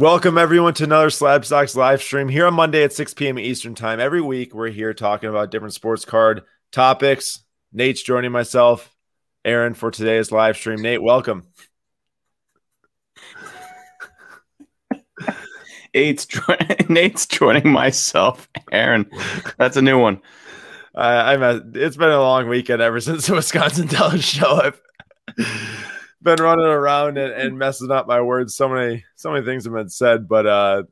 Welcome everyone to another Slab Stocks live stream here on Monday at 6 p.m. Eastern Time. Every week we're here talking about different sports card topics. Nate's joining myself, Aaron for today's live stream. Nate, welcome. Nate's, Nate's joining myself, Aaron. That's a new one. I, I'm. it's been a long weekend ever since the Wisconsin Dells show. I've been running around and, and, messing up my words. So many, so many things have been said. But uh,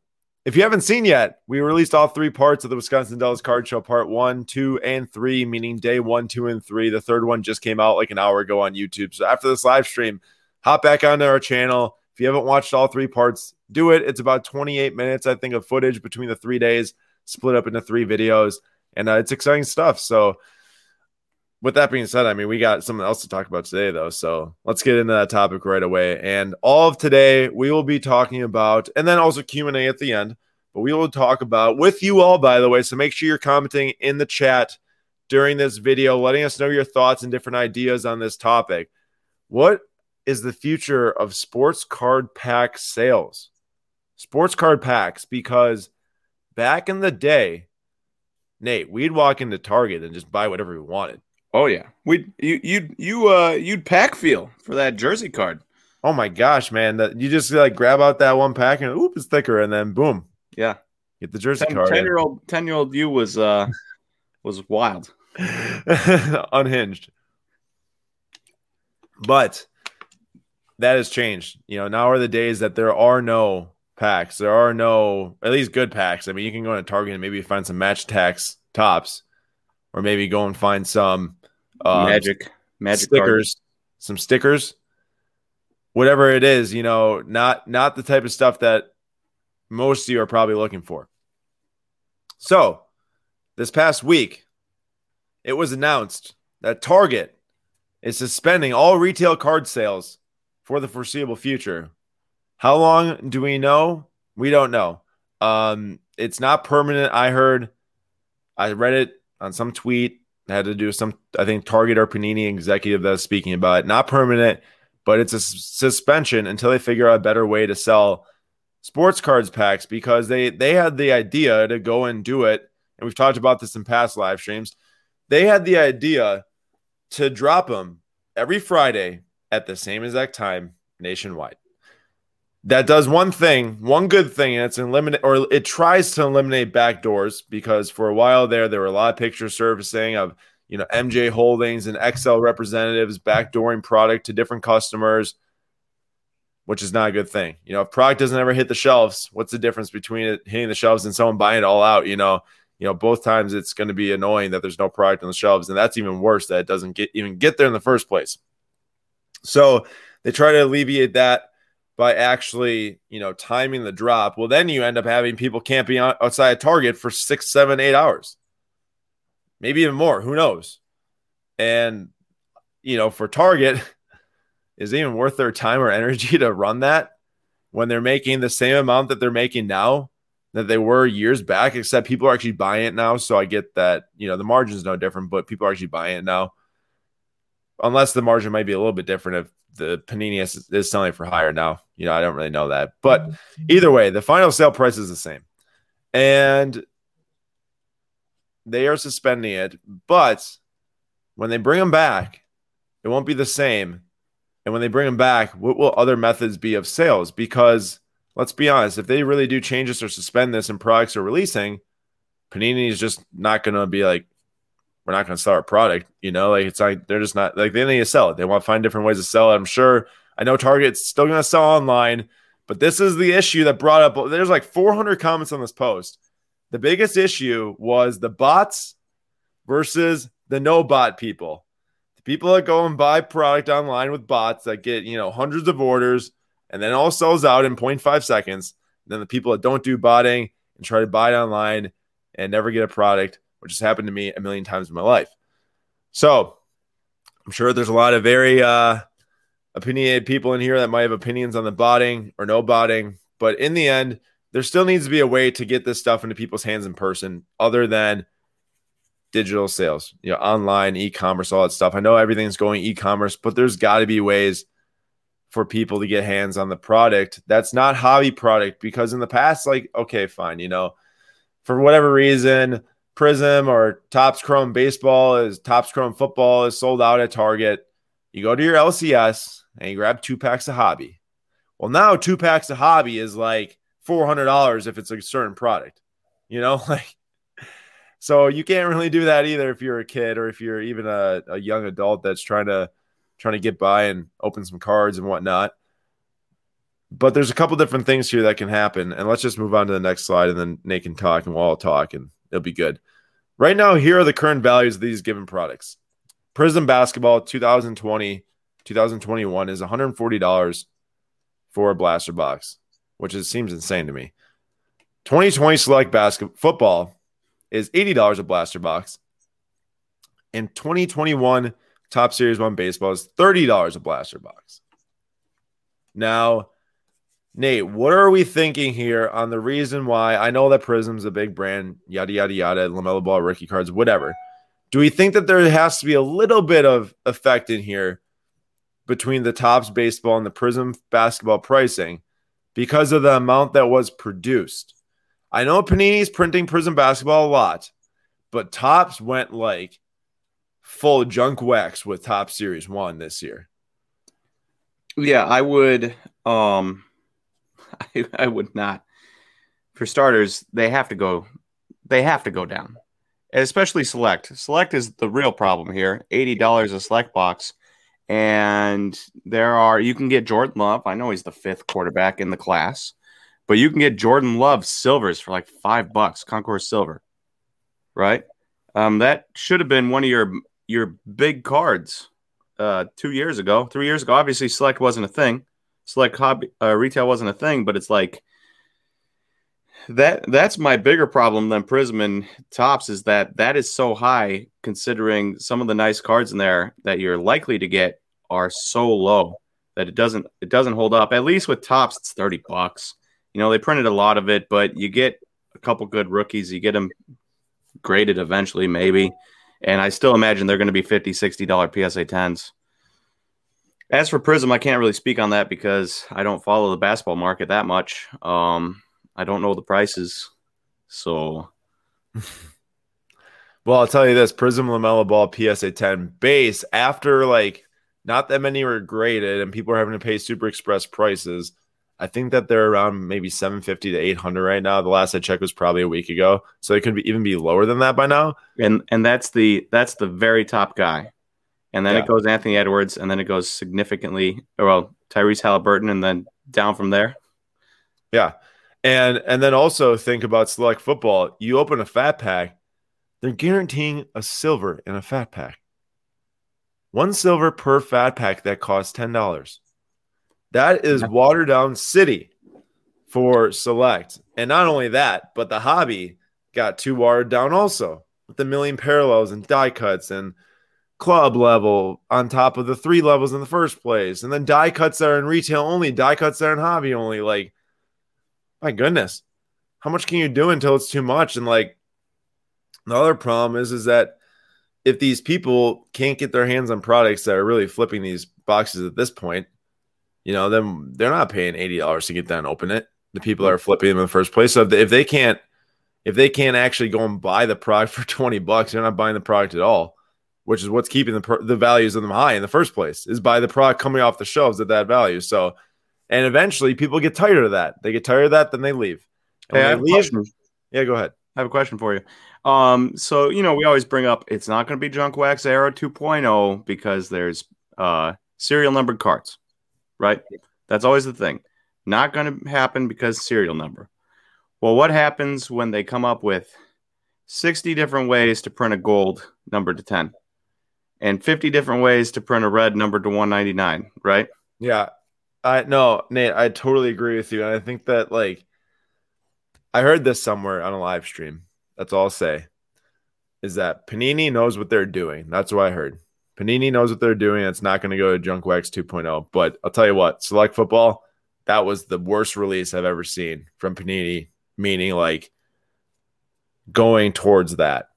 if you haven't seen yet, we released all three parts of the Wisconsin Dells Card Show, part one, two, and three, meaning day one, two, and three. The third one just came out like an hour ago on YouTube. So after this live stream, hop back onto our channel. If you haven't watched all three parts, do it. It's about 28 minutes, I think, of footage between the three days, split up into three videos and uh, it's exciting stuff. So, with that being said, I mean, we got something else to talk about today, though. So let's get into that topic right away. And all of today, we will be talking about, and then also Q and A at the end. But we will talk about with you all, by the way. So make sure you're commenting in the chat during this video, letting us know your thoughts and different ideas on this topic. What is the future of sports card pack sales? Sports card packs, because back in the day, Nate, we'd walk into Target and just buy whatever we wanted. Oh yeah, we you you you uh you'd pack feel for that jersey card. Oh my gosh, man! That you just like grab out that one pack and oop, it's thicker, and then boom, yeah, get the jersey ten, card. Ten year old, ten year old you was uh was wild, unhinged. But that has changed. You know, now are the days that there are no packs. There are no, at least good packs. I mean, you can go into Target and maybe find some Match Attax Topps, or maybe go and find some um, magic magic stickers, some stickers, whatever it is. You know, not not the type of stuff that most of you are probably looking for. So, this past week, it was announced that Target is suspending all retail card sales for the foreseeable future how long do we know? We don't know. Um, it's not permanent. I heard, I read it on some tweet. Had to do some, I think, Target or Panini executive that's speaking about it. Not permanent, but it's a suspension until they figure out a better way to sell sports cards packs because they they had the idea to go and do it. And we've talked about this in past live streams. They had the idea to drop them every Friday at the same exact time nationwide that does one thing, one good thing, and it's eliminate or it tries to eliminate backdoors because for a while there, there were a lot of pictures surfacing of you know MJ Holdings and XL representatives backdooring product to different customers, which is not a good thing. You know, if product doesn't ever hit the shelves, what's the difference between it hitting the shelves and someone buying it all out? You know, you know, both times it's going to be annoying that there's no product on the shelves, and that's even worse that it doesn't get even get there in the first place. So they try to alleviate that by actually, you know, timing the drop, well, then you end up having people camping outside a Target for six, seven, eight hours, maybe even more. Who knows? And, you know, for Target, is it even worth their time or energy to run that when they're making the same amount that they're making now that they were years back, except people are actually buying it now. So I get that, you know, the margin is no different, but people are actually buying it now. Unless the margin might be a little bit different if the Panini is, is selling for higher now. You know, I don't really know that, but either way, the final sale price is the same, and they are suspending it. But when they bring them back, it won't be the same. And when they bring them back, what will other methods be of sales? Because let's be honest, if they really do change this or suspend this and products are releasing, Panini is just not going to be like, we're not going to sell our product. You know, like it's like they're just not like they need to sell it. They want to find different ways to sell it. I'm sure. I know Target's still going to sell online, but this is the issue that brought up. There's like 400 comments on this post. The biggest issue was the bots versus the no bot people. The people that go and buy product online with bots that get you know hundreds of orders and then all sells out in 0.5 seconds. And then the people that don't do botting and try to buy it online and never get a product which has happened to me a million times in my life. So I'm sure there's a lot of very uh, opinionated people in here that might have opinions on the botting or no botting. But in the end, there still needs to be a way to get this stuff into people's hands in person other than digital sales, you know, online, e commerce, all that stuff. I know everything's going e commerce, but there's got to be ways for people to get hands on the product that's not hobby product because in the past like okay fine you know for whatever reason prizm or Topps chrome baseball is Topps chrome football is sold out at target you go to your lcs and you grab two packs of hobby well now two packs of hobby is like $400 if it's a certain product you know like so you can't really do that either if you're a kid or if you're even a, a young adult that's trying to trying to get by and open some cards and whatnot. But there's a couple different things here that can happen. And let's just move on to the next slide and then Nate can talk and we'll all talk and it'll be good. Right now, here are the current values of these given products. Prizm Basketball 2020, 2021 is $140 for a blaster box, which is, seems insane to me. 2020 Select Basketball Football is $80 a blaster box. And 2021 Topps Series 1 baseball is $30 a blaster box. Now, Nate, what are we thinking here on the reason why? I know that Prizm's a big brand, yada, yada, yada, LaMelo Ball, rookie cards, whatever. Do we think that there has to be a little bit of effect in here between the Topps baseball and the Prizm basketball pricing because of the amount that was produced? I know Panini's printing Prizm basketball a lot, but Topps went like full junk wax with Topps Series 1 this year. Yeah, I would um I, I would not. For starters, they have to go they have to go down. Especially select. Select is the real problem here. $80 a select box. And there are you can get Jordan Love. I know he's the fifth quarterback in the class, but you can get Jordan Love silvers for like five bucks, Concourse silver. Right? Um, that should have been one of your your big cards uh, two years ago, three years ago. Obviously, select wasn't a thing. Select hobby uh, retail wasn't a thing, but it's like that. That's my bigger problem than Prizm and Topps is that that is so high considering some of the nice cards in there that you're likely to get are so low that it doesn't it doesn't hold up. At least with Topps, it's thirty bucks. You know they printed a lot of it, but you get a couple good rookies. You get them graded eventually, maybe. And I still imagine they're going to be 50 $60 PSA 10s. As for Prizm, I can't really speak on that because I don't follow the basketball market that much. Um, I don't know the prices. So. well, I'll tell you this Prizm LaMelo Ball PSA 10 base, after like not that many were graded and people are having to pay Super Express prices I think that they're around maybe 750 to 800 right now. The last I checked was probably a week ago, so it could be, even be lower than that by now. And and that's the that's the very top guy, and then yeah. it goes Anthony Edwards, and then it goes significantly oh, well Tyrese Halliburton, and then down from there. Yeah, and and then also think about select football. You open a fat pack, they're guaranteeing a silver in a fat pack. One silver per fat pack that costs ten dollars. That is watered down city for select. And not only that, but the hobby got too watered down also with the million parallels and die cuts and club level on top of the three levels in the first place. And then die cuts are in retail only, die cuts are in hobby only. Like, my goodness, how much can you do until it's too much? And like, the other problem is, is that if these people can't get their hands on products that are really flipping these boxes at this point, you know, then they're not paying eighty dollars to get down and open it. The people that are flipping them in the first place. So if they, if they can't, if they can't actually go and buy the product for twenty bucks, they're not buying the product at all. Which is what's keeping the the values of them high in the first place is by the product coming off the shelves at that value. So, and eventually people get tired of that. They get tired of that, then they leave. And hey, they leave, yeah, go ahead. I have a question for you. Um, so you know, we always bring up it's not going to be Junk Wax Era 2.0 because there's uh serial numbered cards right? That's always the thing. Not going to happen because serial number. Well, what happens when they come up with 60 different ways to print a gold number to 10 and 50 different ways to print a red number to 199, right? Yeah. I no, Nate, I totally agree with you. And I think that like I heard this somewhere on a live stream. That's all I'll say. Is that Panini knows what they're doing. That's what I heard. Panini knows what they're doing. It's not going to go to Junk Wax 2.0. But I'll tell you what, Select Football, that was the worst release I've ever seen from Panini, meaning like going towards that.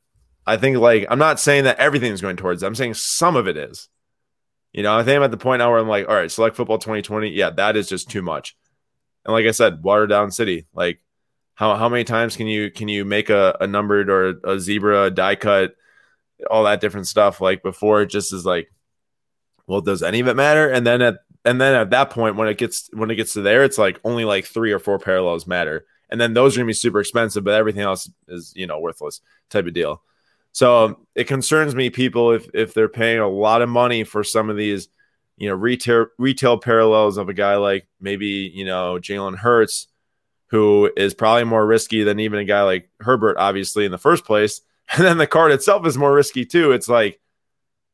I think like I'm not saying that everything's going towards. I'm saying some of it is. You know, I think I'm at the point now where I'm like, all right, select football 2020. Yeah, that is just too much. And like I said, watered down city. Like, how how many times can you can you make a, a numbered or a, zebra, die cut, all that different stuff like before it just is like, well, does any of it matter? And then at and then at that point when it gets when it gets to there, it's like only like three or four parallels matter. And then those are gonna be super expensive, but everything else is, you know, worthless type of deal. So um, it concerns me people if if they're paying a lot of money for some of these, you know, retail retail parallels of a guy like maybe, you know, Jalen Hurts, who is probably more risky than even a guy like Herbert, obviously, in the first place. And then the card itself is more risky too. It's like,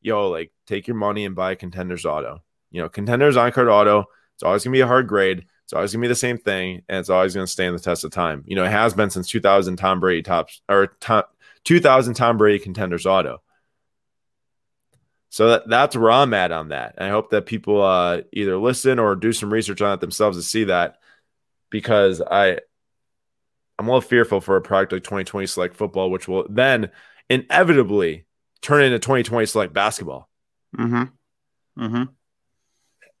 yo, like take your money and buy a contenders auto. You know, contenders on card auto. It's always gonna be a hard grade. It's always gonna be the same thing, and it's always gonna stand the test of time. You know, it has been since 2000 Tom Brady Topps or Tom, 2000 Tom Brady contenders auto. So that, that's where I'm at on that. I hope that people uh, either listen or do some research on it themselves to see that because I I'm a little fearful for a product like 2020 select football, which will then inevitably turn into 2020 select basketball. Mm-hmm. Mm-hmm.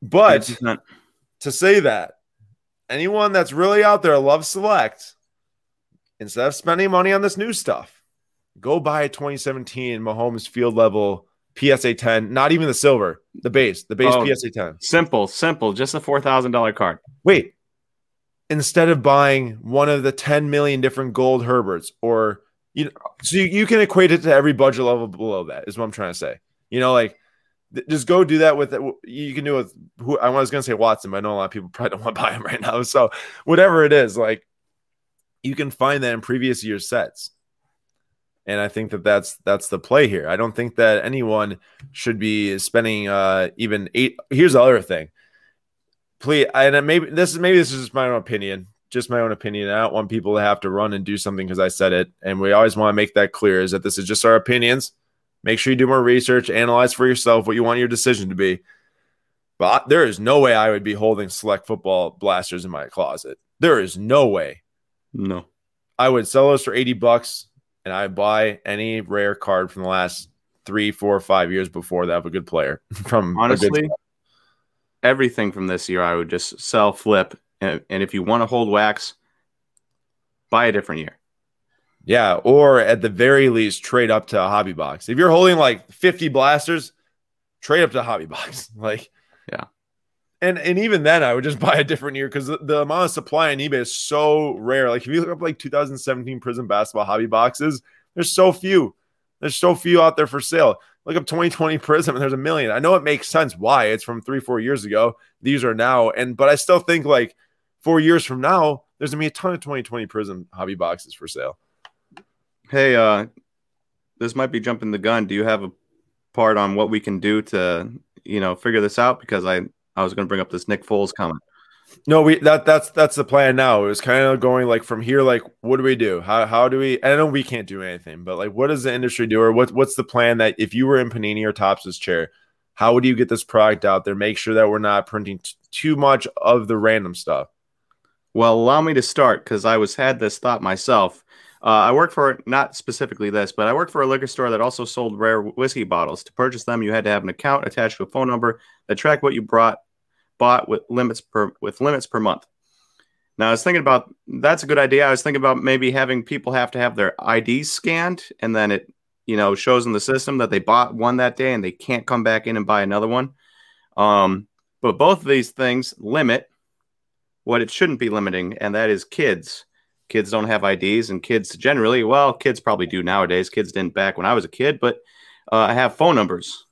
But 100%. to say that, anyone that's really out there loves select, instead of spending money on this new stuff, go buy a 2017 Mahomes field level PSA 10, not even the silver, the base, the base oh, PSA 10. Simple, simple, just a $4,000 card. Wait, instead of buying one of the 10 million different gold Herberts or you know, so you, you can equate it to every budget level below that is what I'm trying to say. You know, like th- just go do that with it. You can do it with who I was going to say Watson, but I know a lot of people probably don't want to buy him right now. So whatever it is, like you can find that in previous year's sets. And I think that that's that's the play here. I don't think that anyone should be spending uh, even eight. Here's the other thing. Please and maybe this is maybe this is just my own opinion just my own opinion. I don't want people to have to run and do something because i said it. And we always want to make that clear is that this is just our opinions. Make sure you do more research analyze for yourself what you want your decision to be. But there is no way i would be holding select football blasters in my closet. There is no way. No. I would sell those for 80 bucks and i buy any rare card from the last three four five years before that of a good player from honestly everything from this year, I would just sell, flip, and, and if you want to hold wax, buy a different year. Yeah, or at the very least, trade up to a hobby box. If you're holding like 50 blasters, trade up to a hobby box. Like, yeah. And and even then, I would just buy a different year because the, the, amount of supply on eBay is so rare. Like, if you look up like 2017 Prizm basketball hobby boxes, there's so few. There's so few out there for sale. Look up 2020 Prizm and there's a million. I know it makes sense why it's from three, four years ago. These are now. And but I still think like four years from now, there's gonna be a ton of 2020 Prizm hobby boxes for sale. Hey, uh, this might be jumping the gun. Do you have a part on what we can do to, you know, figure this out? Because I I was gonna bring up this Nick Foles comment. No, we that that's that's the plan now. It was kind of going like from here, like what do we do? How how do we? I know we can't do anything, but like what does the industry do, or what what's the plan that if you were in Panini or Topps' chair, how would you get this product out there? Make sure that we're not printing t- too much of the random stuff. Well, allow me to start because I was had this thought myself. Uh, I worked for not specifically this, but I worked for a liquor store that also sold rare whiskey bottles. To purchase them, you had to have an account attached to a phone number that tracked what you brought bought with limits per with limits per month. Now I was thinking about that's a good idea. I was thinking about maybe having people have to have their IDs scanned and then it you know shows in the system that they bought one that day and they can't come back in and buy another one. Um, but both of these things limit what it shouldn't be limiting, and that is kids. Kids don't have IDs, and kids generally, well, kids probably do nowadays. Kids didn't back when I was a kid, but uh, I have phone numbers,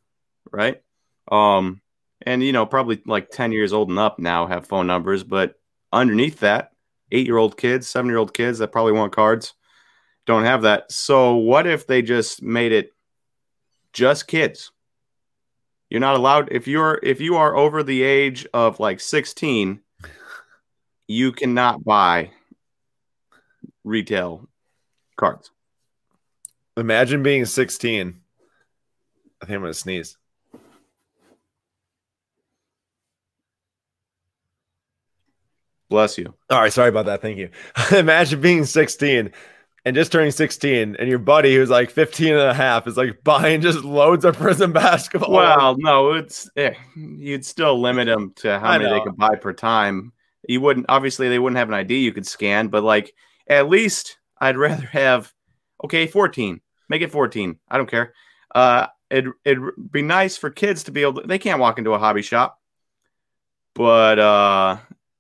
right? Um, and you know probably like 10 years old and up now have phone numbers but underneath that eight year old kids seven year old kids that probably want cards don't have that. So what if they just made it just kids? You're not allowed if you're if you are over the age of like 16 you cannot buy retail cards. Imagine being 16 i think i'm gonna sneeze Bless you. All right, sorry about that. Thank you. Imagine being 16 and just turning 16 and your buddy who's like 15 and a half is like buying just loads of Prizm basketball. Well no it's eh, you'd still limit them to how I many they can buy per time. You wouldn't obviously they wouldn't have an id you could scan but like at least i'd rather have okay 14 make it 14 i don't care. Uh it, it'd be nice for kids to be able to they can't walk into a hobby shop. But uh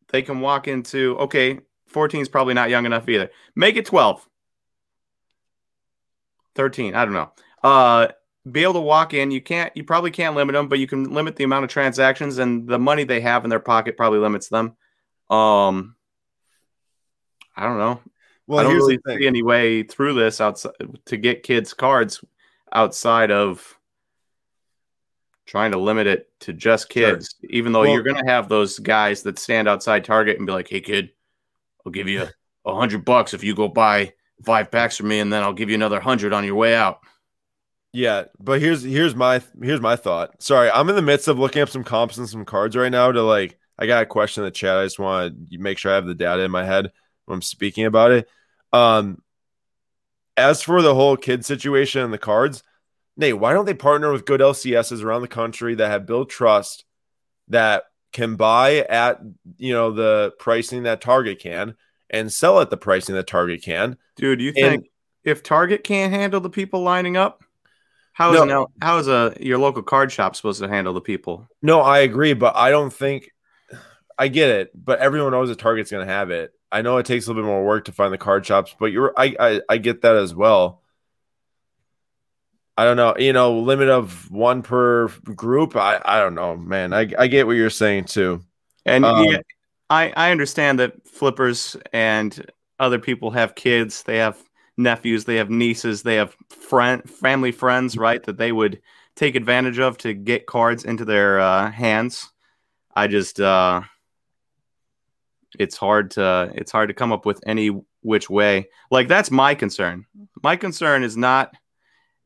they can walk into okay 14 is probably not young enough either. Make it 12 13 i don't know. Uh be able to walk in you can't you probably can't limit them but you can limit the amount of transactions and the money they have in their pocket probably limits them. Um i don't know. Well i don't here's really see any way through this outside to get kids cards outside of trying to limit it to just Sure. kids even though Well- you're going to have those guys that stand outside target and be like hey kid i'll give you a hundred bucks if you go buy five packs for me and then i'll give you another hundred on your way out Yeah, but here's here's my here's my thought. Sorry, I'm in the midst of looking up some comps and some cards right now to like I got a question in the chat. I just want to make sure I have the data in my head when I'm speaking about it. Um as for the whole kid situation and the cards, Nate, why don't they partner with good LCSs around the country that have built trust that can buy at you know the pricing that Target can and sell at the pricing that Target can? Dude, you And- think if Target can't handle the people lining up, how is no, an, how is a your local card shop supposed to handle the people? No, I agree, but I don't think I get it. But everyone knows that Target's going to have it. I know it takes a little bit more work to find the card shops, but you're I, I I get that as well. I don't know, you know, limit of one per group. I I don't know, man. I I get what you're saying too. And Um, yeah, I I understand that flippers and other people have kids, they have nephews, they have nieces, they have friend family friends, right? That they would take advantage of to get cards into their uh, hands. I just uh, it's hard to it's hard to come up with any which way. Like that's my concern. My concern is not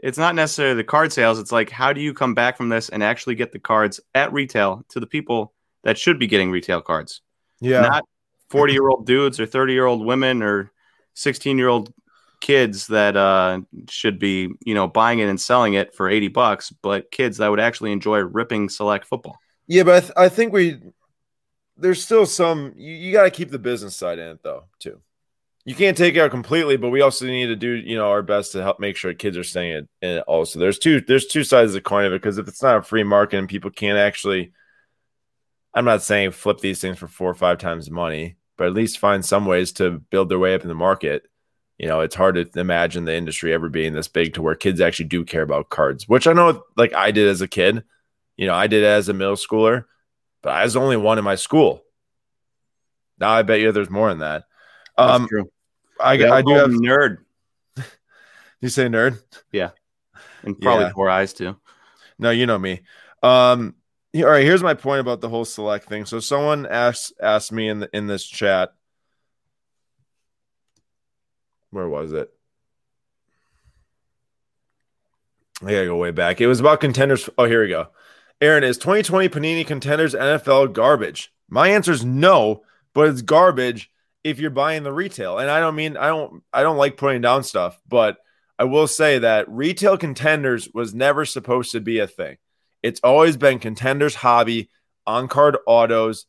it's not necessarily the card sales. It's like how do you come back from this and actually get the cards at retail to the people that should be getting retail cards, Yeah. not forty year old dudes or thirty year old women or sixteen year old kids that uh, should be you know buying it and selling it for eighty bucks, but kids that would actually enjoy ripping select football. Yeah, but I, th- I think we there's still some you, you got to keep the business side in it though too. You can't take it out completely, but we also need to do you know our best to help make sure kids are staying in in it. Also, there's two there's two sides of the coin of it because if it's not a free market and people can't actually, I'm not saying flip these things for four or five times the money, but at least find some ways to build their way up in the market. You know, it's hard to imagine the industry ever being this big to where kids actually do care about cards, which I know like I did as a kid. You know, I did as a middle schooler, but I was only one in my school. Now I bet you there's more than that. Um, true. I, I do have. nerd You say nerd? Yeah, and probably Yeah. four eyes too. No, you know me. Um, all right. Here's my point about the whole select thing. So someone asked asked me in the, in this chat. Where was it? I gotta go way back. It was about contenders. Oh, here we go. Aaron, is 2020 Panini Contenders NFL garbage? My answer is no, but it's garbage if you're buying the retail. And I don't mean I don't I don't like putting down stuff, but I will say that retail contenders was never supposed to be a thing. It's always been contenders hobby, on card autos,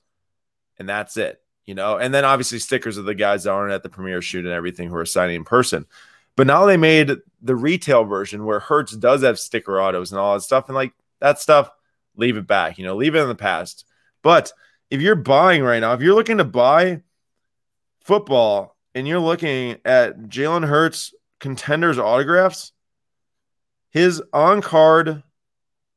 and that's it. You know, and then obviously stickers of the guys that aren't at the premiere shoot and everything who are signing in person. But now they made the retail version where Hurts does have sticker autos and all that stuff. And like that stuff, leave it back, you know, leave it in the past. But if you're buying right now, if you're looking to buy football and you're looking at Jalen Hurts contenders autographs, his on card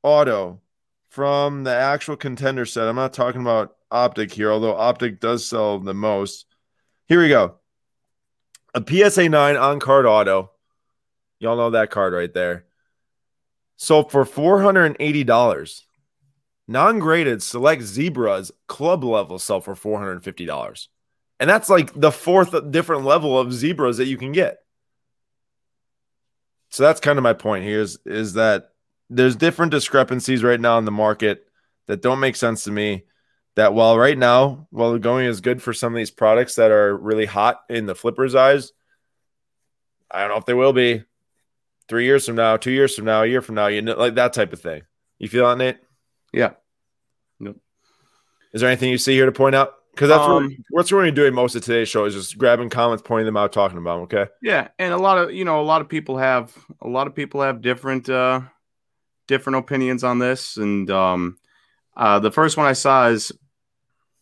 auto from the actual contender set. I'm not talking about Optic here, although Optic does sell the most. Here we go. A PSA 9 on card auto. Y'all know that card right there. So for $480. Non graded select zebras club level sell for $450. And that's like the fourth different level of zebras that you can get. So that's kind of my point here is, is that there's different discrepancies right now in the market that don't make sense to me. That while right now, while the going is good for some of these products that are really hot in the flippers' eyes, I don't know if they will be three years from now, two years from now, a year from now, you know, like that type of thing. You feel that, Nate? Yeah. Nope. Is there anything you see here to point out? Because that's Um, what, what's what we're doing most of today's show is just grabbing comments, pointing them out, talking about them. Okay. Yeah, and a lot of you know a lot of people have a lot of people have different uh different opinions on this, and um, uh, the first one I saw is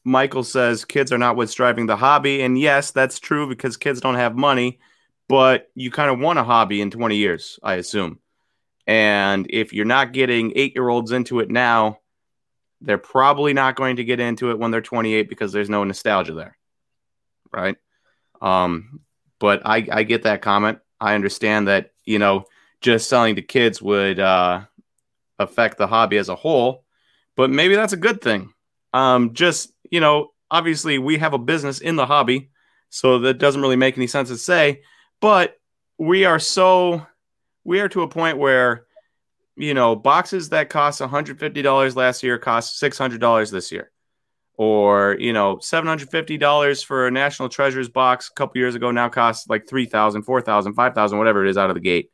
Michael says kids are not what's driving the hobby, and yes, that's true because kids don't have money, but you kind of want a hobby in twenty years, I assume, and if you're not getting eight year olds into it now. They're probably not going to get into it when they're 28 because there's no nostalgia there, right? Um, but I, I get that comment. I understand that, you know, just selling to kids would uh, affect the hobby as a whole, but maybe that's a good thing. Um, just, you know, obviously we have a business in the hobby, so that doesn't really make any sense to say, but we are so, we are to a point where, you know, boxes that cost $150 last year cost $600 this year or you know $750 for a national treasures box a couple years ago now costs like 3000 4000 5000 whatever it is out of the gate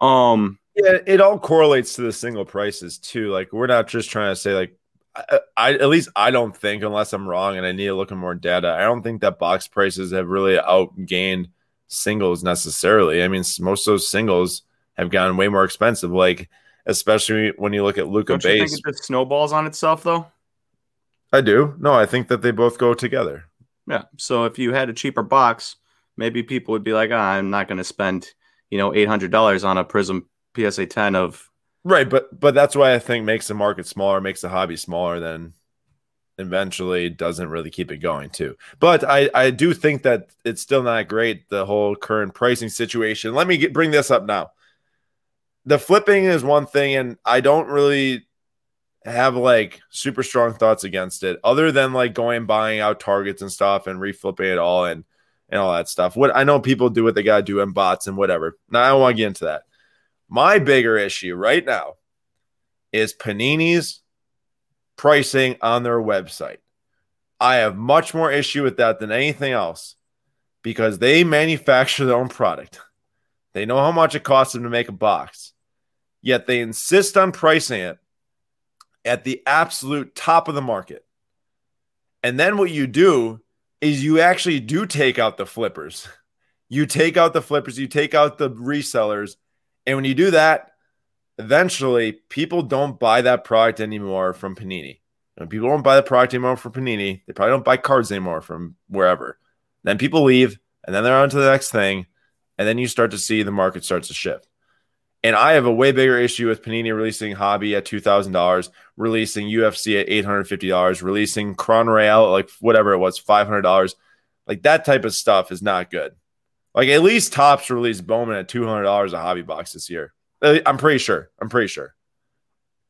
um Yeah, it all correlates to the single prices too. Like we're not just trying to say like I, I at least I don't think unless I'm wrong and I need to look at more data. I don't think that box prices have really outgained singles necessarily. I mean, most of those singles have gotten way more expensive. Like especially when you look at Luka don't you think base. it just snowballs on itself though I do. No, I think that they both go together. yeah so if you had a cheaper box maybe people would be like ah, i'm not going to spend you know $800 on a prizm psa 10 of Right, but but that's why I think makes the market smaller, makes the hobby smaller, then eventually doesn't really keep it going too. But I I do think that it's still not great the whole current pricing situation. Let me get, bring this up now. The flipping is one thing, and I don't really have like super strong thoughts against it, other than like going buying out targets and stuff and reflipping it all and and all that stuff. What I know people do what they gotta do in bots and whatever. Now I don't want to get into that. My bigger issue right now is Panini's pricing on their website. I have much more issue with that than anything else because they manufacture their own product. They know how much it costs them to make a box, yet they insist on pricing it at the absolute top of the market. And then what you do is you actually do take out the flippers. You take out the flippers, you take out the resellers, and when you do that, eventually people don't buy that product anymore from Panini. When people don't buy the product anymore from Panini, they probably don't buy cards anymore from wherever. Then people leave, and then they're on to the next thing, and then you start to see the market starts to shift. And I have a way bigger issue with Panini releasing Hobby at two thousand dollars, releasing UFC at eight hundred fifty dollars, releasing Crown Royale like whatever it was five hundred dollars. Like that type of stuff is not good. Like at least Topps released Bowman at two hundred dollars a hobby box this year. I'm pretty sure. I'm pretty sure.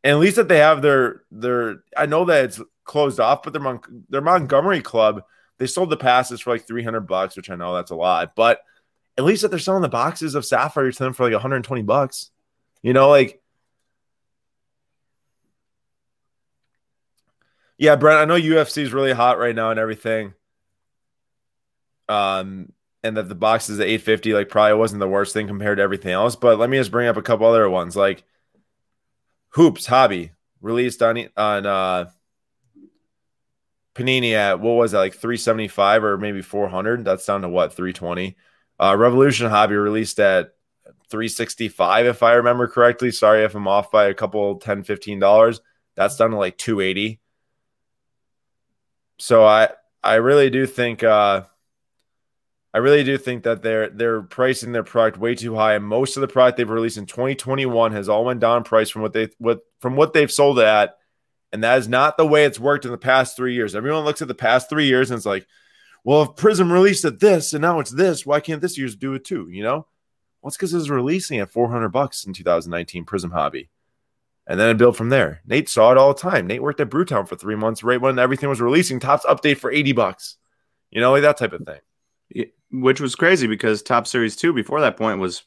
And at least that they have their their. I know that it's closed off, but their Mon- their Montgomery club they sold the passes for like three hundred bucks, which I know that's a lot, but at least that they're selling the boxes of Sapphire to them for like 120 bucks. You know, like yeah, Brent. I know UFC is really hot right now and everything. Um, and that the boxes at 850 like probably wasn't the worst thing compared to everything else. But let me just bring up a couple other ones like Hoops Hobby released on on uh Panini at what was that like 375 or maybe 400? That's down to what 320. Uh, Revolution Hobby released at 365 if I remember correctly. Sorry if I'm off by a couple 10 15 dollars. That's down to like 280. So I I really do think uh I really do think that they're they're pricing their product way too high, and most of the product they've released in 2021 has all went down price from what they what from what they've sold at, and that is not the way it's worked in the past three years. Everyone looks at the past three years and it's like, well, if Prizm released at this and now it's this, why can't this year's do it too? You know, well, it's because it was releasing at 400 bucks in 2019 Prizm Hobby, and then it built from there. Nate saw it all the time. Nate worked at Brewtown for three months, right when everything was releasing. Topps update for 80 bucks, you know, like that type of thing. which was crazy because topps series 2 before that point was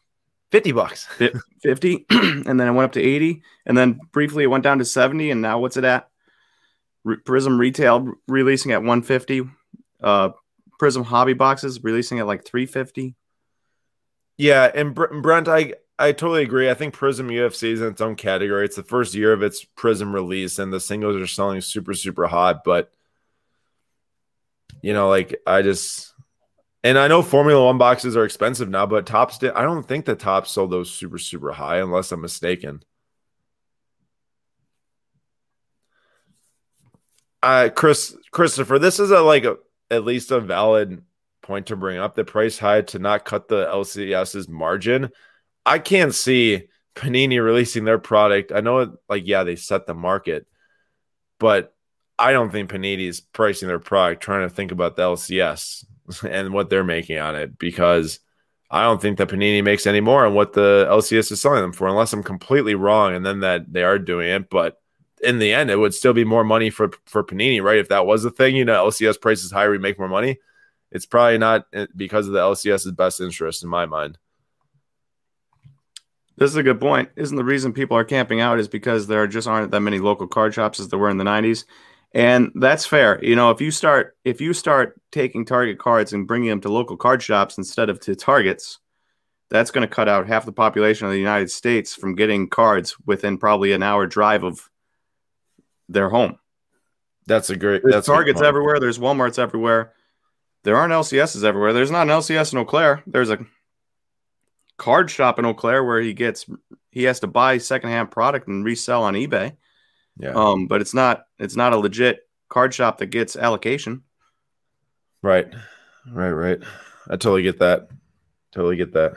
50 bucks. 50 and then it went up to 80 and then briefly it went down to 70 and now what's it at prizm retail releasing at 150 uh prizm hobby boxes releasing at like 350 Yeah, and Brent, I I totally agree. I think Prizm UFC is in its own category. It's the first year of its Prizm release, and the singles are selling super super hot. But you know, like I just and I know Formula One boxes are expensive now, but topps did. I don't think the topps sold those super super high, unless I'm mistaken. Uh, Chris Christopher, this is a like a, at least a valid point to bring up. The price high to not cut the LCS's margin. I can't see Panini releasing their product. I know, like, yeah, they set the market, but I don't think Panini's pricing their product trying to think about the LCS and what they're making on it because I don't think that Panini makes any more on what the LCS is selling them for, unless I'm completely wrong. And then that they are doing it, but in the end, it would still be more money for for Panini, right? If that was the thing, you know, LCS price is higher, we make more money. It's probably not eh, because of the LCS's best interest in my mind. This is a good point. Isn't the reason people are camping out is because there just aren't that many local card shops as there were in the 90s. And that's fair. You know, if you start if you start taking Target cards and bringing them to local card shops instead of to Targets, that's going to cut out half the population of the United States from getting cards within probably an hour drive of their home. That's a great. There's that's Targets everywhere. There's WalMarts everywhere. There aren't LCSs everywhere. There's not an LCS in Eau Claire. There's a card shop in Eau Claire where he gets he has to buy secondhand product and resell on eBay. Yeah. Um, but it's not it's not a legit card shop that gets allocation. Right. Right, right. I totally get that. Totally get that.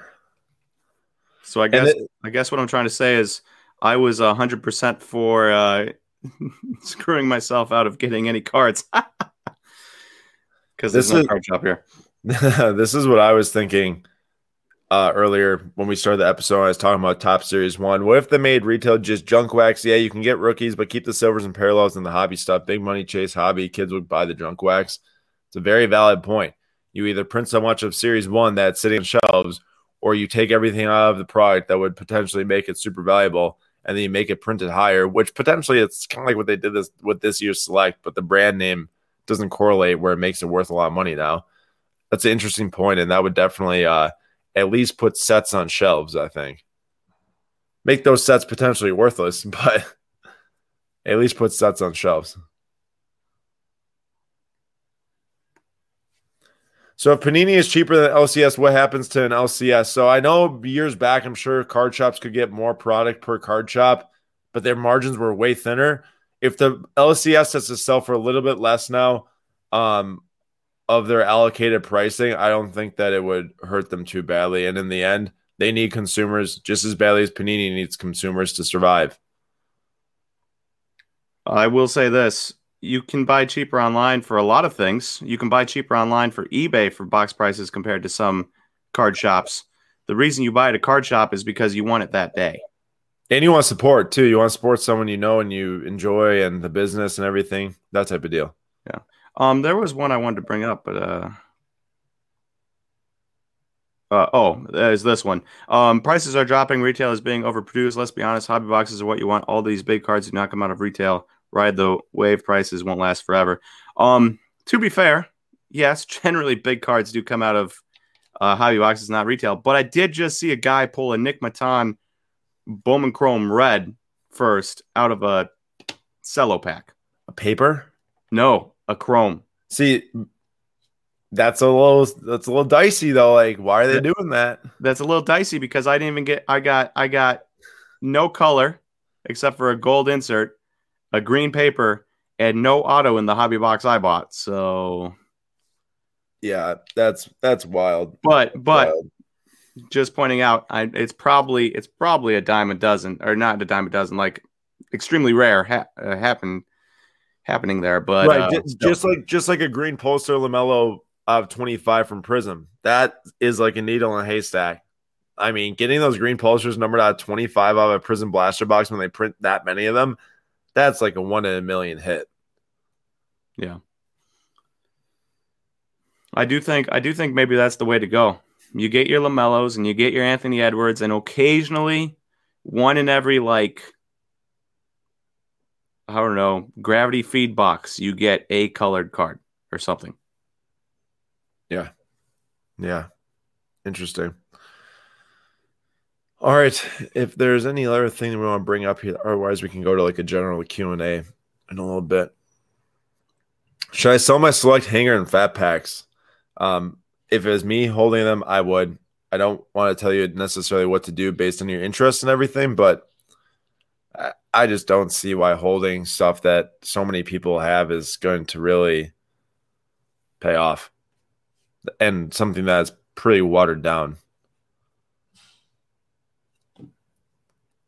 So I guess it, I guess what I'm trying to say is I was hundred percent for uh, screwing myself out of getting any cards. Because there's no card shop here. this is what I was thinking uh, earlier when we started the episode. I was talking about Topps Series One. What if they made retail just junk wax? Yeah, you can get rookies, but keep the silvers and parallels in the hobby stuff. Big money chase hobby. Kids would buy the junk wax. It's a very valid point. You either print so much of Series One that's sitting on shelves, or you take everything out of the product that would potentially make it super valuable, and then you make it printed higher. Which potentially it's kind of like what they did this with this year's select, but the brand name doesn't correlate where it makes it worth a lot of money now. That's an interesting point, and that would definitely uh, at least put sets on shelves, I think. Make those sets potentially worthless, but at least put sets on shelves. So if Panini is cheaper than LCS, what happens to an LCS? So I know years back, I'm sure card shops could get more product per card shop, but their margins were way thinner. If the LCS has to sell for a little bit less now, um, of their allocated pricing, I don't think that it would hurt them too badly. And in the end, they need consumers just as badly as Panini needs consumers to survive. I will say this you can buy cheaper online for a lot of things. You can buy cheaper online for eBay for box prices compared to some card shops. The reason you buy at a card shop is because you want it that day. And you want support too. You want to support someone you know and you enjoy and the business and everything, that type of deal. Yeah. Um, there was one I wanted to bring up, but uh, uh oh, there's this one. Um, prices are dropping. Retail is being overproduced. Let's be honest. Hobby boxes are what you want. All these big cards do not come out of retail. Ride the wave. Prices won't last forever. Um, to be fair, yes, generally big cards do come out of uh, hobby boxes, not retail. But I did just see a guy pull a Nick Maton Bowman Chrome Red first out of a cello pack. A paper? No, a chrome. See, that's a little that's a little dicey though. Like, why are they doing that? That's a little dicey because I didn't even get I got I got no color except for a gold insert, a green paper, and no auto in the hobby box I bought. So yeah, that's that's wild. But but wild. just pointing out, I, it's probably it's probably a dime a dozen or not a dime a dozen, like extremely rare ha- uh, happen happening there. But right, uh, just like just like a green poster LaMelo of 25 from Prizm, that is like a needle in a haystack. I mean, getting those green posters numbered out 25 out of a Prizm blaster box when they print that many of them, that's like a one in a million hit. Yeah. I do think I do think maybe that's the way to go. You get your Lamelos and you get your Anthony Edwards, and occasionally, one in every like I don't know, gravity feed box, you get a colored card or something. Yeah. Yeah. Interesting. All right. If there's any other thing that we want to bring up here, otherwise we can go to like a general Q and A in a little bit. Should I sell my select hanger and fat packs? Um, if it was me holding them, I would. I don't want to tell you necessarily what to do based on your interest and everything, but I just don't see why holding stuff that so many people have is going to really pay off and something that's pretty watered down.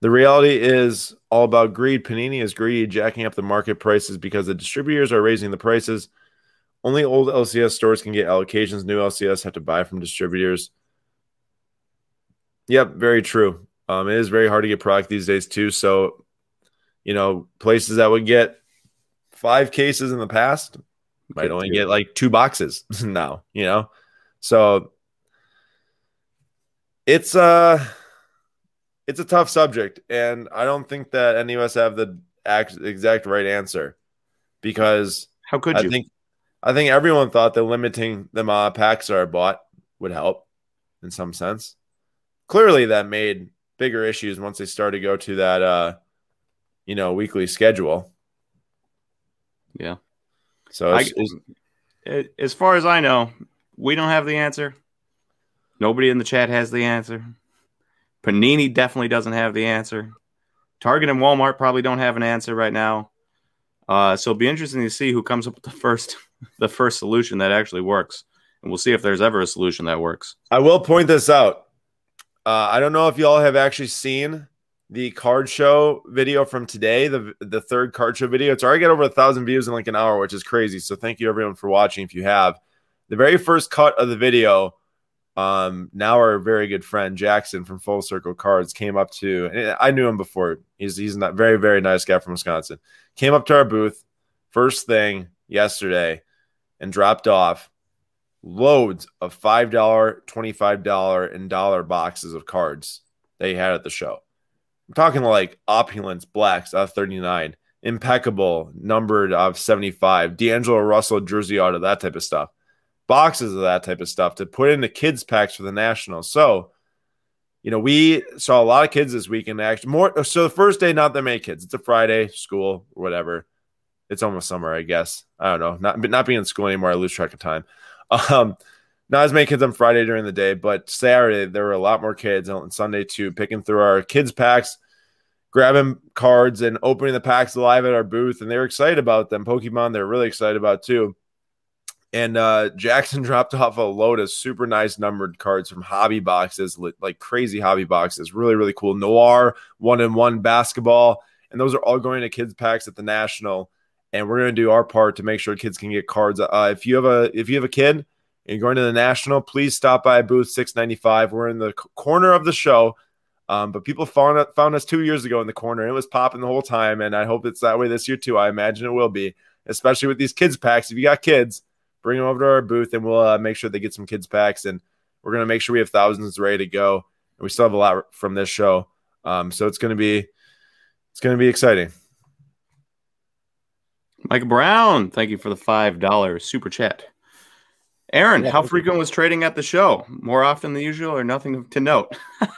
The reality is all about greed. Panini is greedy, jacking up the market prices because the distributors are raising the prices. Only old LCS stores can get allocations. New LCS have to buy from distributors. Yep, very true. Um, it is very hard to get product these days too. So, you know, places that would get five cases in the past might only get like two boxes now. You know, so it's uh it's a tough subject, and I don't think that any of us have the exact right answer because how could you? I think I think everyone thought that limiting the amount of packs that are bought would help in some sense. Clearly, that made bigger issues once they started to go to that uh you know weekly schedule. Yeah. So I, as far as I know, we don't have the answer. Nobody in the chat has the answer. Panini definitely doesn't have the answer. Target and Walmart probably don't have an answer right now. Uh, so it'll be interesting to see who comes up with the first the first solution that actually works, and we'll see if there's ever a solution that works. I will point this out. Uh, I don't know if y'all have actually seen the card show video from today, the the third card show video. It's already got over a thousand views in like an hour, which is crazy. So thank you everyone for watching. If you have the very first cut of the video um, now our very good friend Jackson from Full Circle Cards came up to. I knew him before. He's he's not very very nice guy from Wisconsin. Came up to our booth first thing yesterday and dropped off loads of five dollar, twenty five dollar, and dollar boxes of cards they had at the show. I'm talking like opulence blacks out of thirty nine, impeccable numbered of seventy five, D'Angelo Russell jersey auto, that type of stuff boxes of that type of stuff to put in the kids packs for the national. So, you know, we saw a lot of kids this weekend. Actually, more so the first day, not that many kids. It's a Friday, school, whatever. It's almost summer, I guess. I don't know. Not not being in school anymore, I lose track of time. Um, not as many kids on Friday during the day, but Saturday there were a lot more kids, and on Sunday too, picking through our kids packs, grabbing cards and opening the packs live at our booth, and they were excited about them. Pokemon, they're really excited about too. And uh, Jackson dropped off a load of super nice numbered cards from hobby boxes, like crazy hobby boxes. Really, really cool. Noir, one and one basketball. And those are all going to kids packs at the national. And we're going to do our part to make sure kids can get cards. Uh, if you have a if you have a kid and going to the national, please stop by booth 695. We're in the corner of the show. Um, but people found found us two years ago in the corner. It was popping the whole time, and I hope it's that way this year too. I imagine it will be, especially with these kids packs. If you got kids, bring them over to our booth and we'll uh, make sure they get some kids packs and we're going to make sure we have thousands ready to go. And we still have a lot from this show. Um, so it's going to be it's going to be exciting. Mike brown thank you for the five dollar super chat. Aaron yeah, how frequent was trading at the show? More often than usual or nothing to note?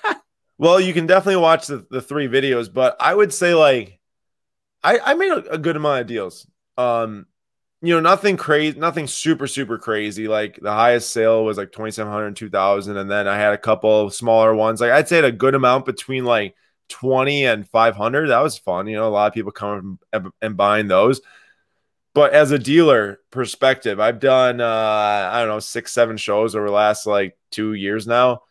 Well you can definitely watch the, the three videos but i would say like i i made a, a good amount of deals. Um you know, nothing crazy, nothing super, super crazy. Like the highest sale was like 2,700, 2,000. And then I had a couple smaller ones. Like I'd say a good amount between like 20 and 500. That was fun. You know, a lot of people coming and buying those. But as a dealer perspective, I've done, uh, I don't know, six, seven shows over the last like two years now.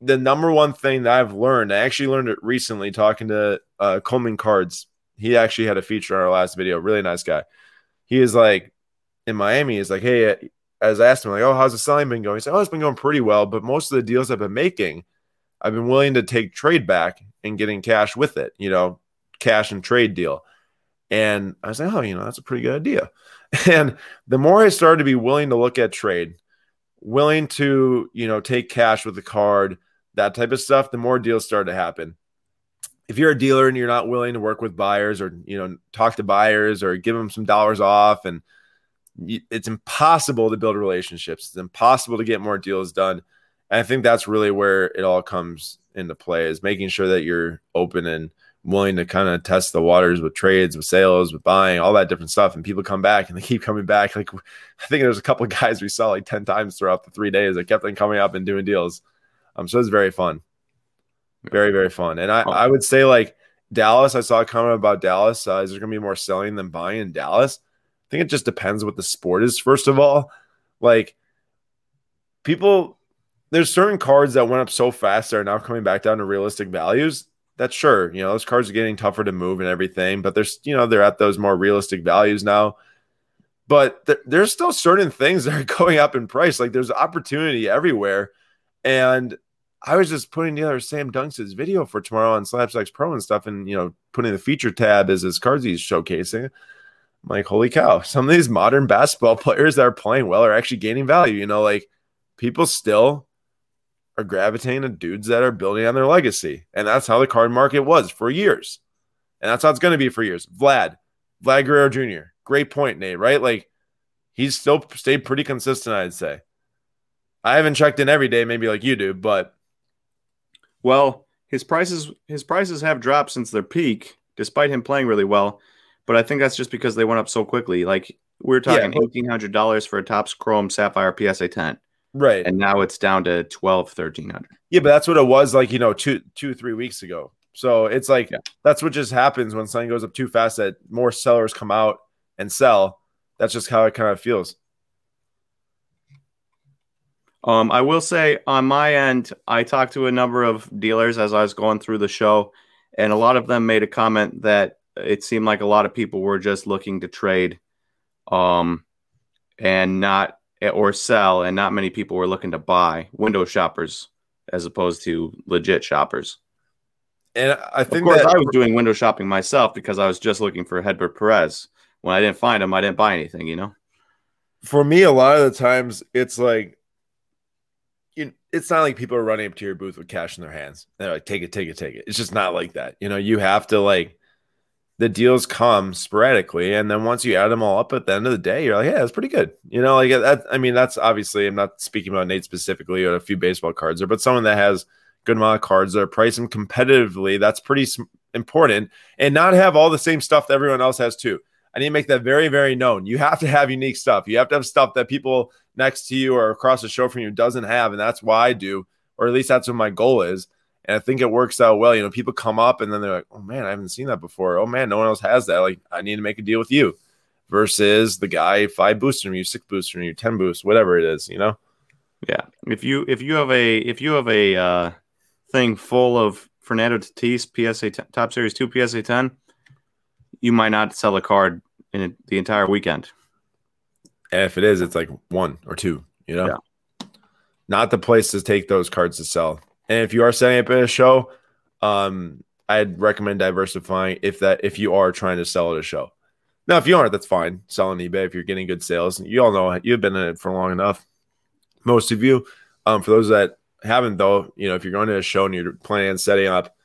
The number one thing that I've learned, I actually learned it recently talking to uh, Coleman Cards. He actually had a feature on our last video. Really nice guy he is like in Miami. He's like, hey, as I asked him, like, oh, how's the selling been going? He said, oh, it's been going pretty well, but most of the deals I've been making, I've been willing to take trade back and getting cash with it, you know, cash and trade deal. And I was like, oh, you know, that's a pretty good idea. And the more I started to be willing to look at trade, willing to, you know, take cash with the card, that type of stuff, the more deals started to happen if you're a dealer and you're not willing to work with buyers or you know talk to buyers or give them some dollars off and it's impossible to build relationships it's impossible to get more deals done And I think that's really where it all comes into play is making sure that you're open and willing to kind of test the waters with trades, with sales, with buying, all that different stuff. And people come back and they keep coming back. Like I think there's a couple of guys we saw like 10 times throughout the three days that kept on coming up and doing deals. Um, so it's very fun. Very, very fun. And I, I would say like Dallas, I saw a comment about Dallas. Uh, is there going to be more selling than buying in Dallas? I think it just depends what the sport is, first of all. Like people, there's certain cards that went up so fast that are now coming back down to realistic values. That's sure, you know, those cards are getting tougher to move and everything, but there's, you know, they're at those more realistic values now. But th- there's still certain things that are going up in price. Like there's opportunity everywhere. And I was just putting together Sam Dunks' video for tomorrow on Slabstox Pro and stuff, and you know, putting the feature tab as his cards he's showcasing. I'm like, holy cow, some of these modern basketball players that are playing well are actually gaining value. You know, like people still are gravitating to dudes that are building on their legacy. And that's how the card market was for years. And that's how it's going to be for years. Vlad, Vlad Guerrero Jr., great point, Nate, right? Like he's still stayed pretty consistent, I'd say. I haven't checked in every day, maybe like you do, but well, his prices his prices have dropped since their peak, despite him playing really well. But I think that's just because they went up so quickly. Like we are talking yeah, eighteen hundred dollars for a Topps Chrome Sapphire PSA ten. Right. And now it's down to 12, 1300. Yeah, but that's what it was like, you know, two, two, three weeks ago. So it's like yeah. that's what just happens when something goes up too fast that more sellers come out and sell. That's just how it kind of feels. Um, I will say on my end, I talked to a number of dealers as I was going through the show, and a lot of them made a comment that it seemed like a lot of people were just looking to trade, um, and not or sell, and not many people were looking to buy window shoppers as opposed to legit shoppers. And I think of course that- I was doing window shopping myself because I was just looking for Hedbert Perez. When I didn't find him, I didn't buy anything. You know. For me, a lot of the times it's like, it's not like people are running up to your booth with cash in their hands. They're like, take it, take it, take it. It's just not like that. You know, you have to like the deals come sporadically and then once you add them all up at the end of the day you're like yeah that's pretty good you know like that i mean that's obviously i'm not speaking about nate specifically or a few baseball cards there but someone that has good amount of cards that are priced competitively that's pretty important and not have all the same stuff that everyone else has too i need to make that very very known you have to have unique stuff you have to have stuff that people next to you or across the show from you doesn't have and that's why i do or at least that's what my goal is and I think it works out well. You know, people come up and then they're like, oh man, I haven't seen that before. Oh man, no one else has that. Like, I need to make a deal with you versus the guy five boosts from you, six boosts from you, 10 boosts, whatever it is, you know? Yeah. If you, if you have a, if you have a uh, thing full of Fernando Tatis PSA top series two PSA 10, you might not sell a card in the entire weekend. And if it is, it's like one or two, you know? Yeah. Not the place to take those cards to sell. And if you are setting up a show, um, I'd recommend diversifying if that if you are trying to sell at a show. Now, if you aren't, that's fine. Sell on eBay if you're getting good sales. You all know you've been in it for long enough. Most of you. Um, for those that haven't, though, you know, if you're going to a show and you're planning on setting up,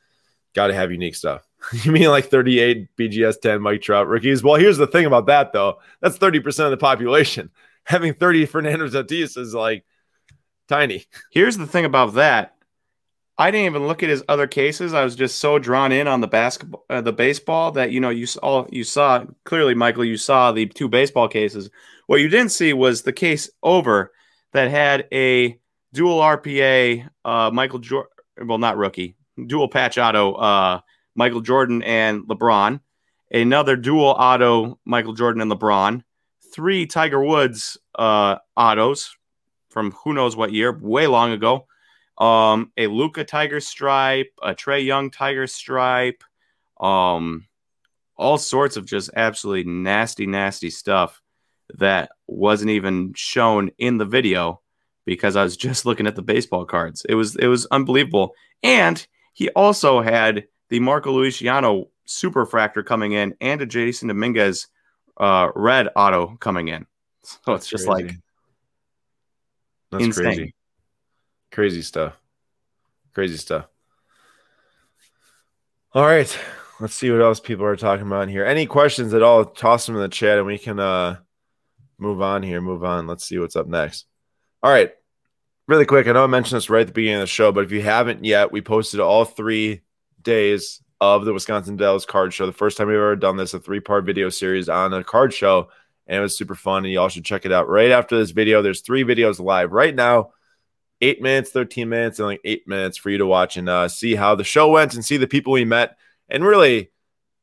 got to have unique stuff. you mean like 38 BGS 10 Mike Trout rookies? Well, here's the thing about that, though. That's 30% of the population. Having 30 Fernando Tatis is like tiny. Here's the thing about that I didn't even look at his other cases. I was just so drawn in on the basketball, uh, the baseball that you know you saw. You saw clearly, Michael. You saw the two baseball cases. What you didn't see was the case over that had a dual RPA uh, Michael. Well, not rookie, dual patch auto uh, Michael Jordan and LeBron. Another dual auto Michael Jordan and LeBron. Three Tiger Woods uh, autos from who knows what year, way long ago um, a Luka Tiger stripe, a Trae Young Tiger stripe, um, all sorts of just absolutely nasty, nasty stuff that wasn't even shown in the video because I was just looking at the baseball cards. It was it was unbelievable, and he also had the Marco Luciano Superfractor coming in and a Jasson Dominguez uh, red auto coming in. So That's it's just crazy. like That's insane. Crazy. Crazy stuff. Crazy stuff. All right. Let's see what else people are talking about here. Any questions at all? Toss them in the chat and we can uh move on here. Move on. Let's see what's up next. All right. really quick, I know I mentioned this right at the beginning of the show, but if you haven't yet, we posted all three days of the Wisconsin Dells card show. The first time we've ever done this, a three part video series on a card show, and it was super fun. And you all should check it out right after this video. There's three videos live right now eight minutes, 13 minutes, and like eight minutes for you to watch and uh, see how the show went and see the people we met. And really,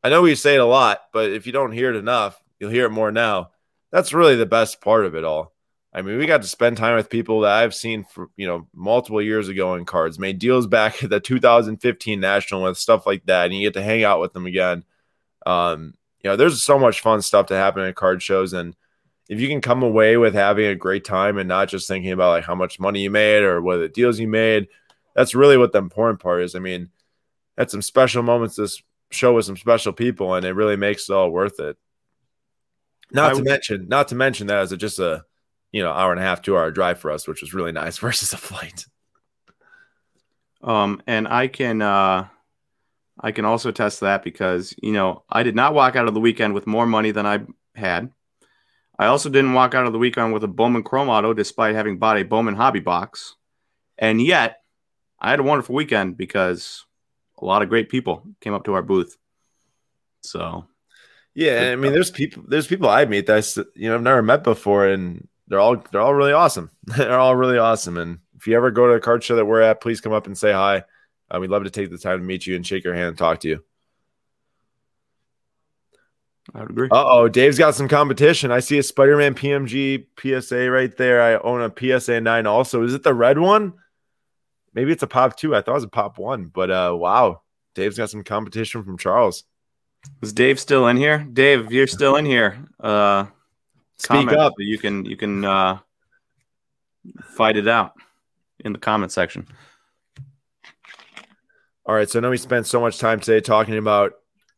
I know we say it a lot, but if you don't hear it enough, you'll hear it more now. That's really the best part of it all. I mean, we got to spend time with people that I've seen for you know multiple years ago in cards, made deals back at the 2015 national with stuff like that, and you get to hang out with them again. Um, you know, there's so much fun stuff to happen at card shows, and if you can come away with having a great time and not just thinking about like how much money you made or what the deals you made, that's really what the important part is. I mean, had some special moments this show with some special people, and it really makes it all worth it. Not I to mention, not to mention that as a, just a you know hour and a half, two hour drive for us, which was really nice versus a flight. Um, and I can uh, I can also test that because you know I did not walk out of the weekend with more money than I had. I also didn't walk out of the weekend with a Bowman Chrome Auto, despite having bought a Bowman Hobby Box, and yet I had a wonderful weekend because a lot of great people came up to our booth. So, yeah, I mean, there's people, there's people I meet that I, you know I've never met before, and they're all they're all really awesome. they're all really awesome. And if you ever go to a card show that we're at, please come up and say hi. Uh, we'd love to take the time to meet you and shake your hand and talk to you. I would agree. Uh oh, Dave's got some competition. I see a Spider Man PMG PSA right there. I own a PSA 9 also. Is it the red one? Maybe it's a pop two. I thought it was a pop one, but uh, wow, Dave's got some competition from Charles. Is Dave still in here? Dave, if you're still in here, uh, speak up. You can you can uh, fight it out in the comment section. All right, so I know we spent so much time today talking about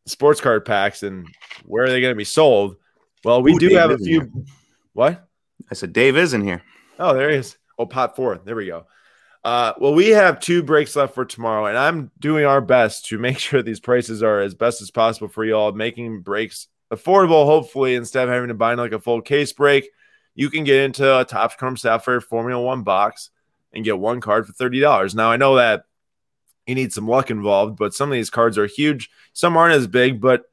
sports card packs and where are they going to be sold. Well, we Ooh, do Dave have a few. What? I said Dave is in here. Oh, there he is. Oh, pot four. There we go. Uh, well, we have two breaks left for tomorrow, and I'm doing our best to make sure these prices are as best as possible for y'all, making breaks affordable. Hopefully, instead of having to buy like a full case break, you can get into a Topps Chrome Sapphire Formula One box and get one card for thirty dollars. Now, I know that you need some luck involved, but some of these cards are huge. Some aren't as big, but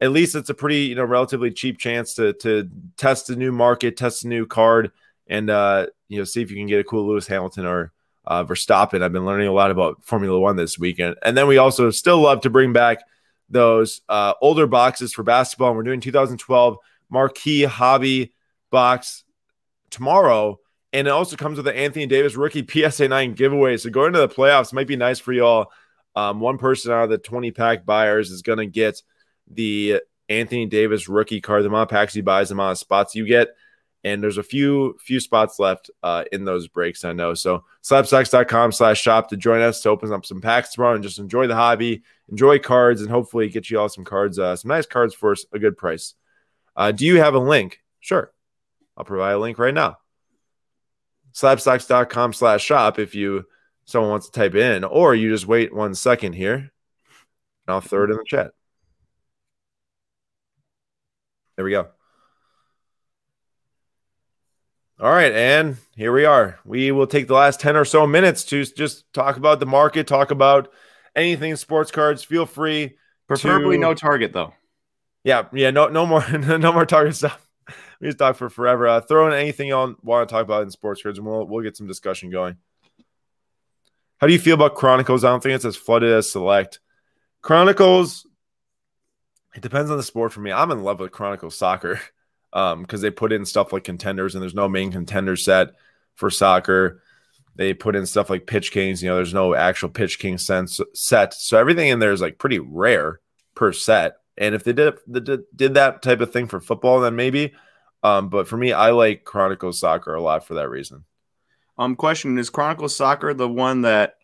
at least it's a pretty you know relatively cheap chance to to test a new market, test a new card, and uh, you know see if you can get a cool Lewis Hamilton or uh, Verstappen. I've been learning a lot about Formula One this weekend. And then we also still love to bring back those uh, older boxes for basketball. And we're doing 2012 marquee hobby box tomorrow. And it also comes with the Anthony Davis rookie PSA 9 giveaway. So going to the playoffs might be nice for y'all. Um, one person out of the 20 pack buyers is going to get the Anthony Davis rookie card. The amount of packs he buys, the amount of spots you get and there's a few few spots left uh, in those breaks. I know. So slabstox.com slash shop to join us to open up some packs tomorrow and just enjoy the hobby, enjoy cards, and hopefully get you all some cards, uh, some nice cards for a good price. Uh, do you have a link? Sure. I'll provide a link right now. Slabstox.com slash shop if you someone wants to type in, or you just wait one second here and I'll throw it in the chat. There we go. All right, and here we are. We will take the last 10 or so minutes to just talk about the market, talk about anything sports cards. Feel free. Preferably to... no target though. Yeah, yeah, no no more no more target stuff. We just talk for forever. Uh, throw in anything y'all want to talk about in sports cards and we'll we'll get some discussion going. How do you feel about Chronicles? I don't think it's as flooded as Select. Chronicles, it depends on the sport for me. I'm in love with Chronicles soccer. um because they put in stuff like contenders and there's no main contender set for soccer. They put in stuff like pitch kings. You know, there's no actual pitch king sense set, so everything in there is like pretty rare per set. And if they did did that type of thing for football, then maybe. Um, but for me, I like Chronicles Soccer a lot for that reason. Um, question is Chronicles Soccer the one that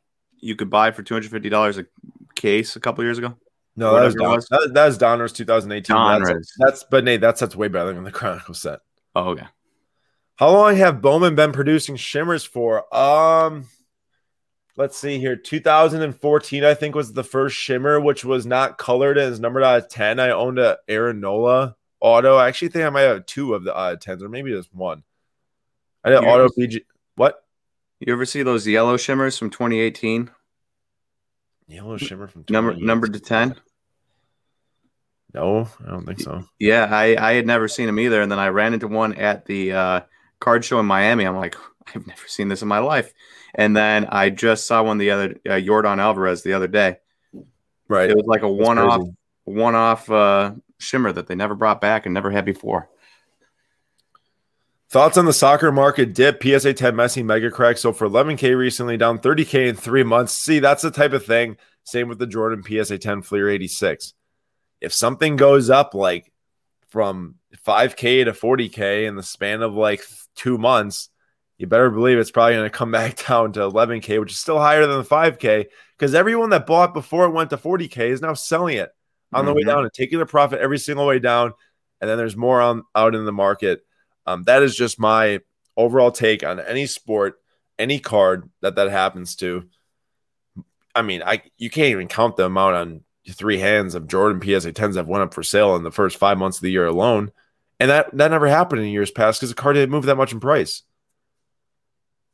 you could buy for two hundred fifty dollars a case a couple years ago? No, that was, Don, was. That, that was Donruss 2018. Donruss. That's, that's but Nate, that's that's way better than the Chronicle set. Oh, okay. How long have Bowman been producing shimmers for? Um, let's see here. 2014, I think, was the first shimmer, which was not colored and is numbered out of 10. I owned a Aaron Nola auto. I actually think I might have two of the of 10s, or maybe just one. I did auto BG. What? You ever see those yellow shimmers from 2018? Yellow shimmer from Number 28. number to 10? No, I don't think so. Yeah, I, I had never seen them either. And then I ran into one at the uh, card show in Miami. I'm like, I've never seen this in my life. And then I just saw one the other, uh, Yordan Alvarez the other day. Right. It was like a That's one off, crazy. one off uh, shimmer that they never brought back and never had before. Thoughts on the soccer market dip? PSA 10 Messi mega crack. So for 11K recently, down 30K in three months. See, that's the type of thing. Same with the Jordan PSA 10 Fleer 86. If something goes up like from 5K to 40K in the span of like two months, you better believe it's probably going to come back down to 11K, which is still higher than the 5K because everyone that bought before it went to 40K is now selling it on the way Mhm. down and taking the profit every single way down. And then there's more on out in the market. Um, that is just my overall take on any sport, any card that that happens to. I mean, I you can't even count the amount on three hands of Jordan PSA 10s that went up for sale in the first five months of the year alone, and that that never happened in years past because the card didn't move that much in price.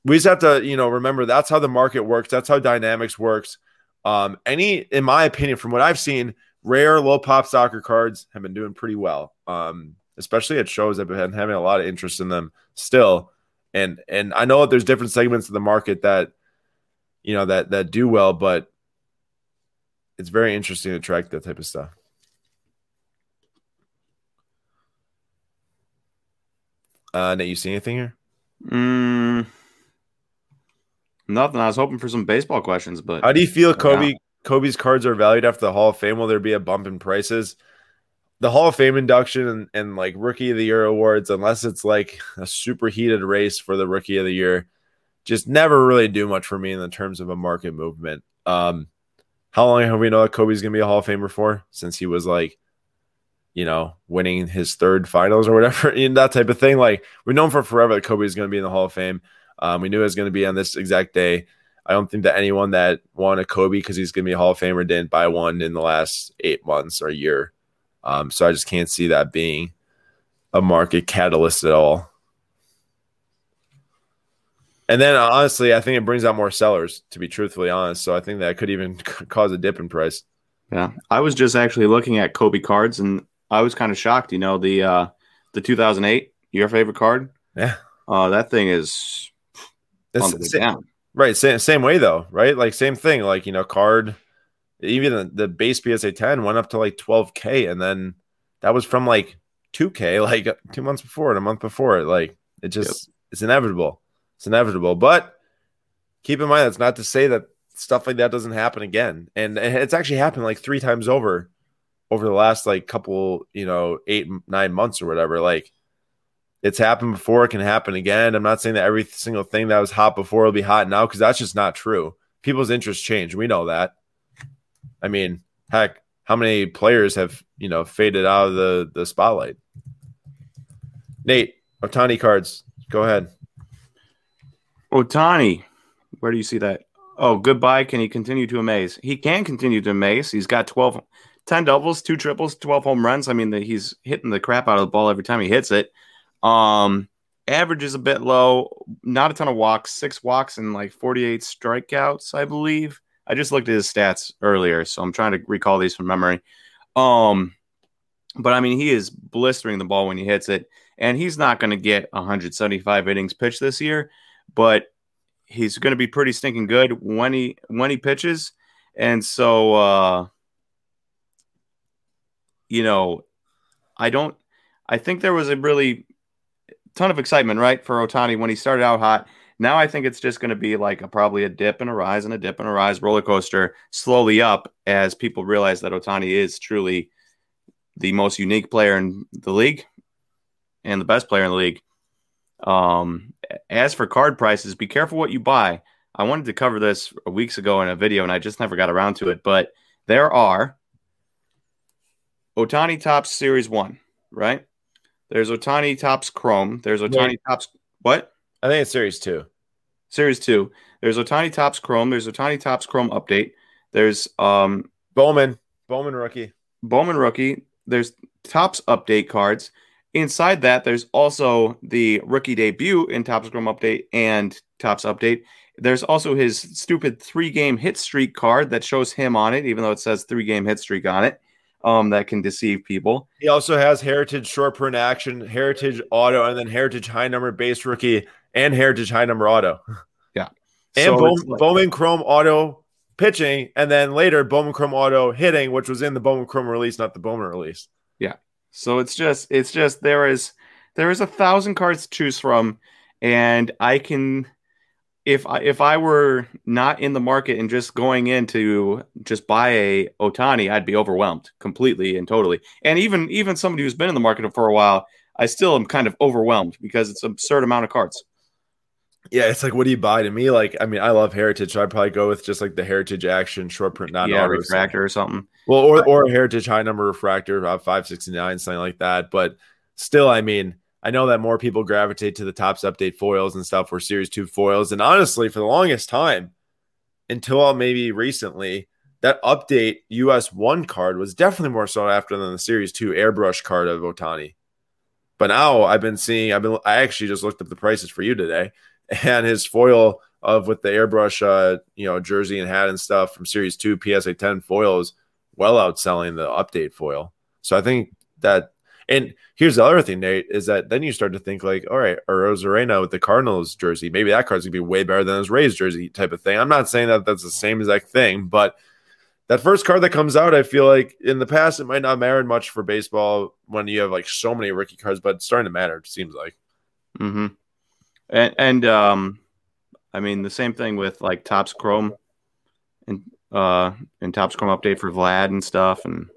We just have to, you know, remember that's how the market works. That's how dynamics works. Um, any, in my opinion, from what I've seen, rare low pop soccer cards have been doing pretty well. Um, especially at shows I've been having a lot of interest in them still. And and I know that there's different segments of the market that you know that that do well, but it's very interesting to track that type of stuff. Uh Nate, you see anything here? Mm, nothing. I was hoping for some baseball questions, but How do you feel Kobe Kobe's cards are valued after the Hall of Fame? Will there be a bump in prices? The Hall of Fame induction and, and like Rookie of the Year awards, unless it's like a super heated race for the Rookie of the Year, just never really do much for me in the terms of a market movement. Um, how long have we known that Kobe's gonna be a Hall of Famer for? Since he was like, you know, winning his third finals or whatever, and that type of thing. Like we've known for forever that Kobe is gonna be in the Hall of Fame. Um, we knew it was gonna be on this exact day. I don't think that anyone that won a Kobe because he's going to be a Hall of Famer didn't buy one in the last eight months or a year. Um, so I just can't see that being a market catalyst at all. And then uh, honestly, I think it brings out more sellers, to be truthfully honest. So I think that could even cause a dip in price. Yeah, I was just actually looking at Kobe cards, and I was kind of shocked. You know, the uh, the 2008, your favorite card. Yeah. Uh, that thing is on the way It's, down. right. Same, same way though, right? Like same thing. Like, you know, card, even the, the base PSA 10 went up to like 12K. And then that was from like 2K, like two months before and a month before. Like it just, it's inevitable. It's inevitable. But keep in mind, that's not to say that stuff like that doesn't happen again. And it's actually happened like three times over over the last like couple, you know, eight, nine months or whatever. Like it's happened before, it can happen again. I'm not saying that every single thing that was hot before will be hot now because that's just not true. People's interests change. We know that. I mean, heck, how many players have, you know, faded out of the, the spotlight? Nate, Ohtani cards. Go ahead. Ohtani, where do you see that? Oh, goodbye. Can he continue to amaze? He can continue to amaze. He's got 12, 10 doubles, two triples, 12 home runs. I mean, the, he's hitting the crap out of the ball every time he hits it. Um, average is a bit low, not a ton of walks, six walks and like 48 strikeouts, I believe. I just looked at his stats earlier, so I'm trying to recall these from memory. Um, but I mean, he is blistering the ball when he hits it, and he's not going to get 175 innings pitched this year, but he's going to be pretty stinking good when he when he pitches, and so uh, you know, I don't. I think there was a really ton of excitement, right, for Ohtani when he started out hot. Now I think it's just going to be like a, probably a dip and a rise and a dip and a rise roller coaster slowly up as people realize that Ohtani is truly the most unique player in the league and the best player in the league. Um, as for card prices, be careful what you buy. I wanted to cover this weeks ago in a video and I just never got around to it, but there are Ohtani Topps Series 1, right? There's Ohtani Topps Chrome. There's Ohtani Wait. Topps what? I think it's series two. Series 2. There's Ohtani Topps Chrome. There's Ohtani Topps Chrome Update. There's um Bowman. Bowman rookie. Bowman Rookie. There's Topps Update cards. inside that, there's also the rookie debut in Topps Chrome Update and Topps Update. There's also his stupid three game hit streak card that shows him on it, even though it says three game hit streak on it. Um, that can deceive people. He also has Heritage short print action, Heritage auto, and then Heritage high number base rookie and Heritage high number auto. Yeah. And So Bowman, like- Bowman Chrome auto pitching, and then later Bowman Chrome auto hitting, which was in the Bowman Chrome release, not the Bowman release. Yeah, so it's just it's just there is there is a thousand cards to choose from, and I can if I if I were not in the market and just going in to just buy a Ohtani, I'd be overwhelmed completely and totally. And even even somebody who's been in the market for a while, I still am kind of overwhelmed because it's an absurd amount of cards. Yeah, it's like, what do you buy? To me, like, I mean, I love Heritage, so I'd probably go with just like the Heritage action short print, not yeah, refractor or something. Well, or or a heritage high number refractor, uh, five sixty nine, something like that. But still, I mean, I know that more people gravitate to the Topps update foils and stuff for Series Two foils. And honestly, for the longest time, until maybe recently, that update US one card was definitely more sought after than the Series Two airbrush card of Ohtani. But now I've been seeing, I've been, I actually just looked up the prices for you today, and his foil of with the airbrush, uh, you know, jersey and hat and stuff from Series Two PSA ten foils well outselling the update foil. So I think that, and here's the other thing, Nate, is that then you start to think like, all right, Arozarena with the Cardinals jersey, maybe that card's gonna be way better than his Rays jersey type of thing. I'm not saying that that's the same exact thing, but that first card that comes out, I feel like in the past it might not matter much for baseball when you have like so many rookie cards, but it's starting to matter. It seems like. Mm-hmm. And and um, I mean the same thing with like Topps Chrome and uh and Topps Chrome update for Vlad and stuff and.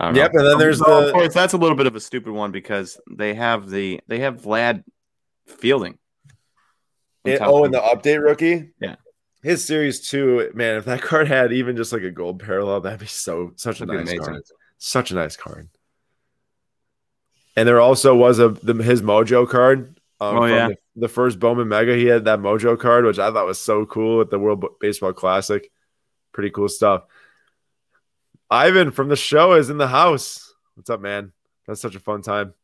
I don't Yep, know. and then there's Well, the- of course that's a little bit of a stupid one because they have the they have Vlad fielding. on And- Topps oh, and the update rookie. Yeah. His series two, man. If that card had even just like a gold parallel, that'd be so such a That'd be nice amazing. card. Such a nice card. And there also was a the, his Mojo card. Um, Oh, yeah. the, the first Bowman Mega. He had that Mojo card, which I thought was so cool at the World Baseball Classic. Pretty cool stuff. Ivan from the show is in the house. What's up, man? That's such a fun time.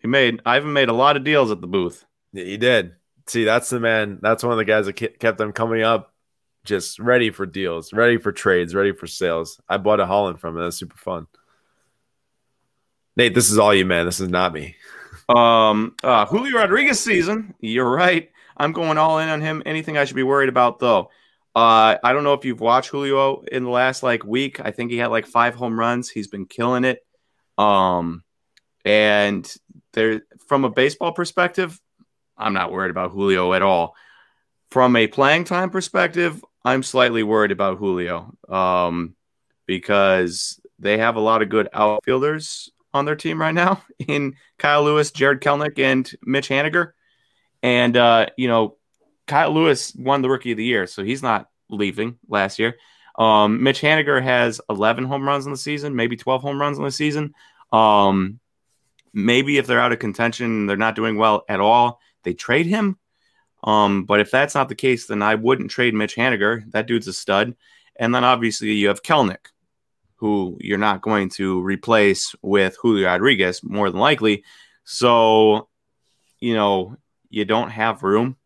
he made Ivan made a lot of deals at the booth. Yeah, he did. See, that's the man. That's one of the guys that kept them coming up, just ready for deals, ready for trades, ready for sales. I bought a Holland from him. That's super fun. Nate, this is all you, man. This is not me. Um, uh, Julio Rodriguez season. You're right. I'm going all in on him. Anything I should be worried about though? Uh, I don't know if you've watched Julio in the last like week. I think he had like five home runs. He's been killing it. Um, and there, from a baseball perspective, I'm not worried about Julio at all. From a playing time perspective, I'm slightly worried about Julio. Um, because they have a lot of good outfielders on their team right now in Kyle Lewis, Jarred Kelenic, and Mitch Haniger. And uh, you know, Kyle Lewis won the rookie of the year, so he's not leaving last year. Um, Mitch Haniger has 11 home runs in the season, maybe 12 home runs in the season. Um, maybe if they're out of contention, they're not doing well at all, they trade him. Um, but if that's not the case, then I wouldn't trade Mitch Haniger. That dude's a stud. And then obviously you have Kelenic, who you're not going to replace with Julio Rodriguez, more than likely. So, you know, you don't have room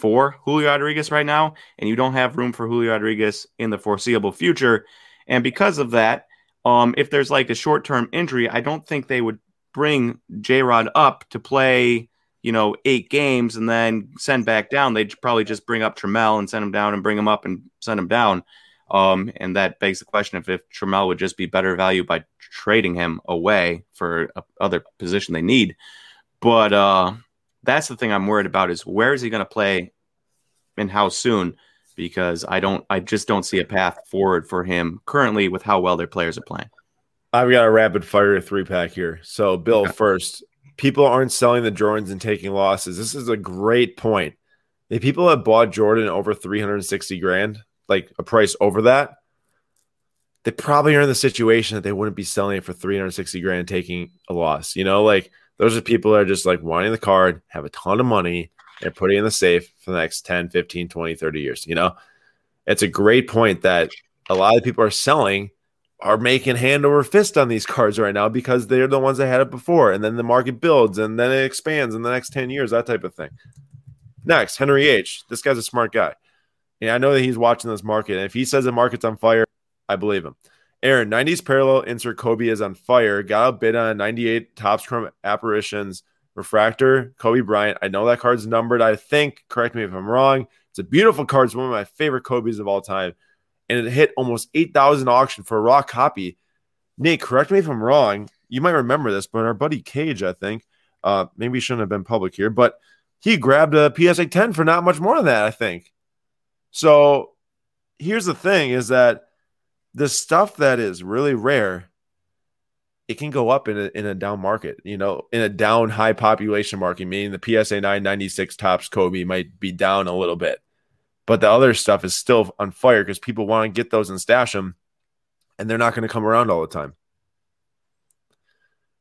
for Julio Rodriguez right now, and you don't have room for Julio Rodriguez in the foreseeable future. And because of that, um, if there's like a short term injury, I don't think they would bring J Rod up to play, you know, eight games and then send back down. They'd probably just bring up Trammell and send him down and bring him up and send him down. Um, and that begs the question of if Trammell would just be better value by trading him away for a other position they need. But uh, that's the thing I'm worried about is where is he going to play and how soon? Because I don't, I just don't see a path forward for him currently with how well their players are playing. I've got a rapid fire three pack here. So, Bill, Okay. first, people aren't selling the Jordans and taking losses. This is a great point. If people have bought Jordan over 360 grand, like a price over that, they probably are in the situation that they wouldn't be selling it for 360 grand, taking a loss. You know, like those are people that are just like wanting the card, have a ton of money, and putting in the safe for the next 10, 15, 20, 30 years. You know, it's a great point that a lot of people are selling are making hand over fist on these cards right now because they're the ones that had it before. And then the market builds and then it expands in the next 10 years, that type of thing. Next, Henry H. This guy's a smart guy. Yeah, I know that he's watching this market. And if he says the market's on fire, I believe him. Aaron, 90s parallel insert Kobe is on fire. Got a bid on 98 Topps Chrome apparitions refractor Kobe Bryant. I know that card's numbered. I think. Correct me if I'm wrong. It's a beautiful card. It's one of my favorite Kobe's of all time and it hit almost 8,000 auction for a raw copy. Nate, correct me if I'm wrong. You might remember this, but our buddy Cage, I think, uh, maybe shouldn't have been public here, but he grabbed a PSA 10 for not much more than that, I think. So here's the thing is that the stuff that is really rare, it can go up in a, in a down market, you know, in a down high population market, meaning the PSA 996 Topps Kobe might be down a little bit but the other stuff is still on fire because people want to get those and stash them, and they're not going to come around all the time.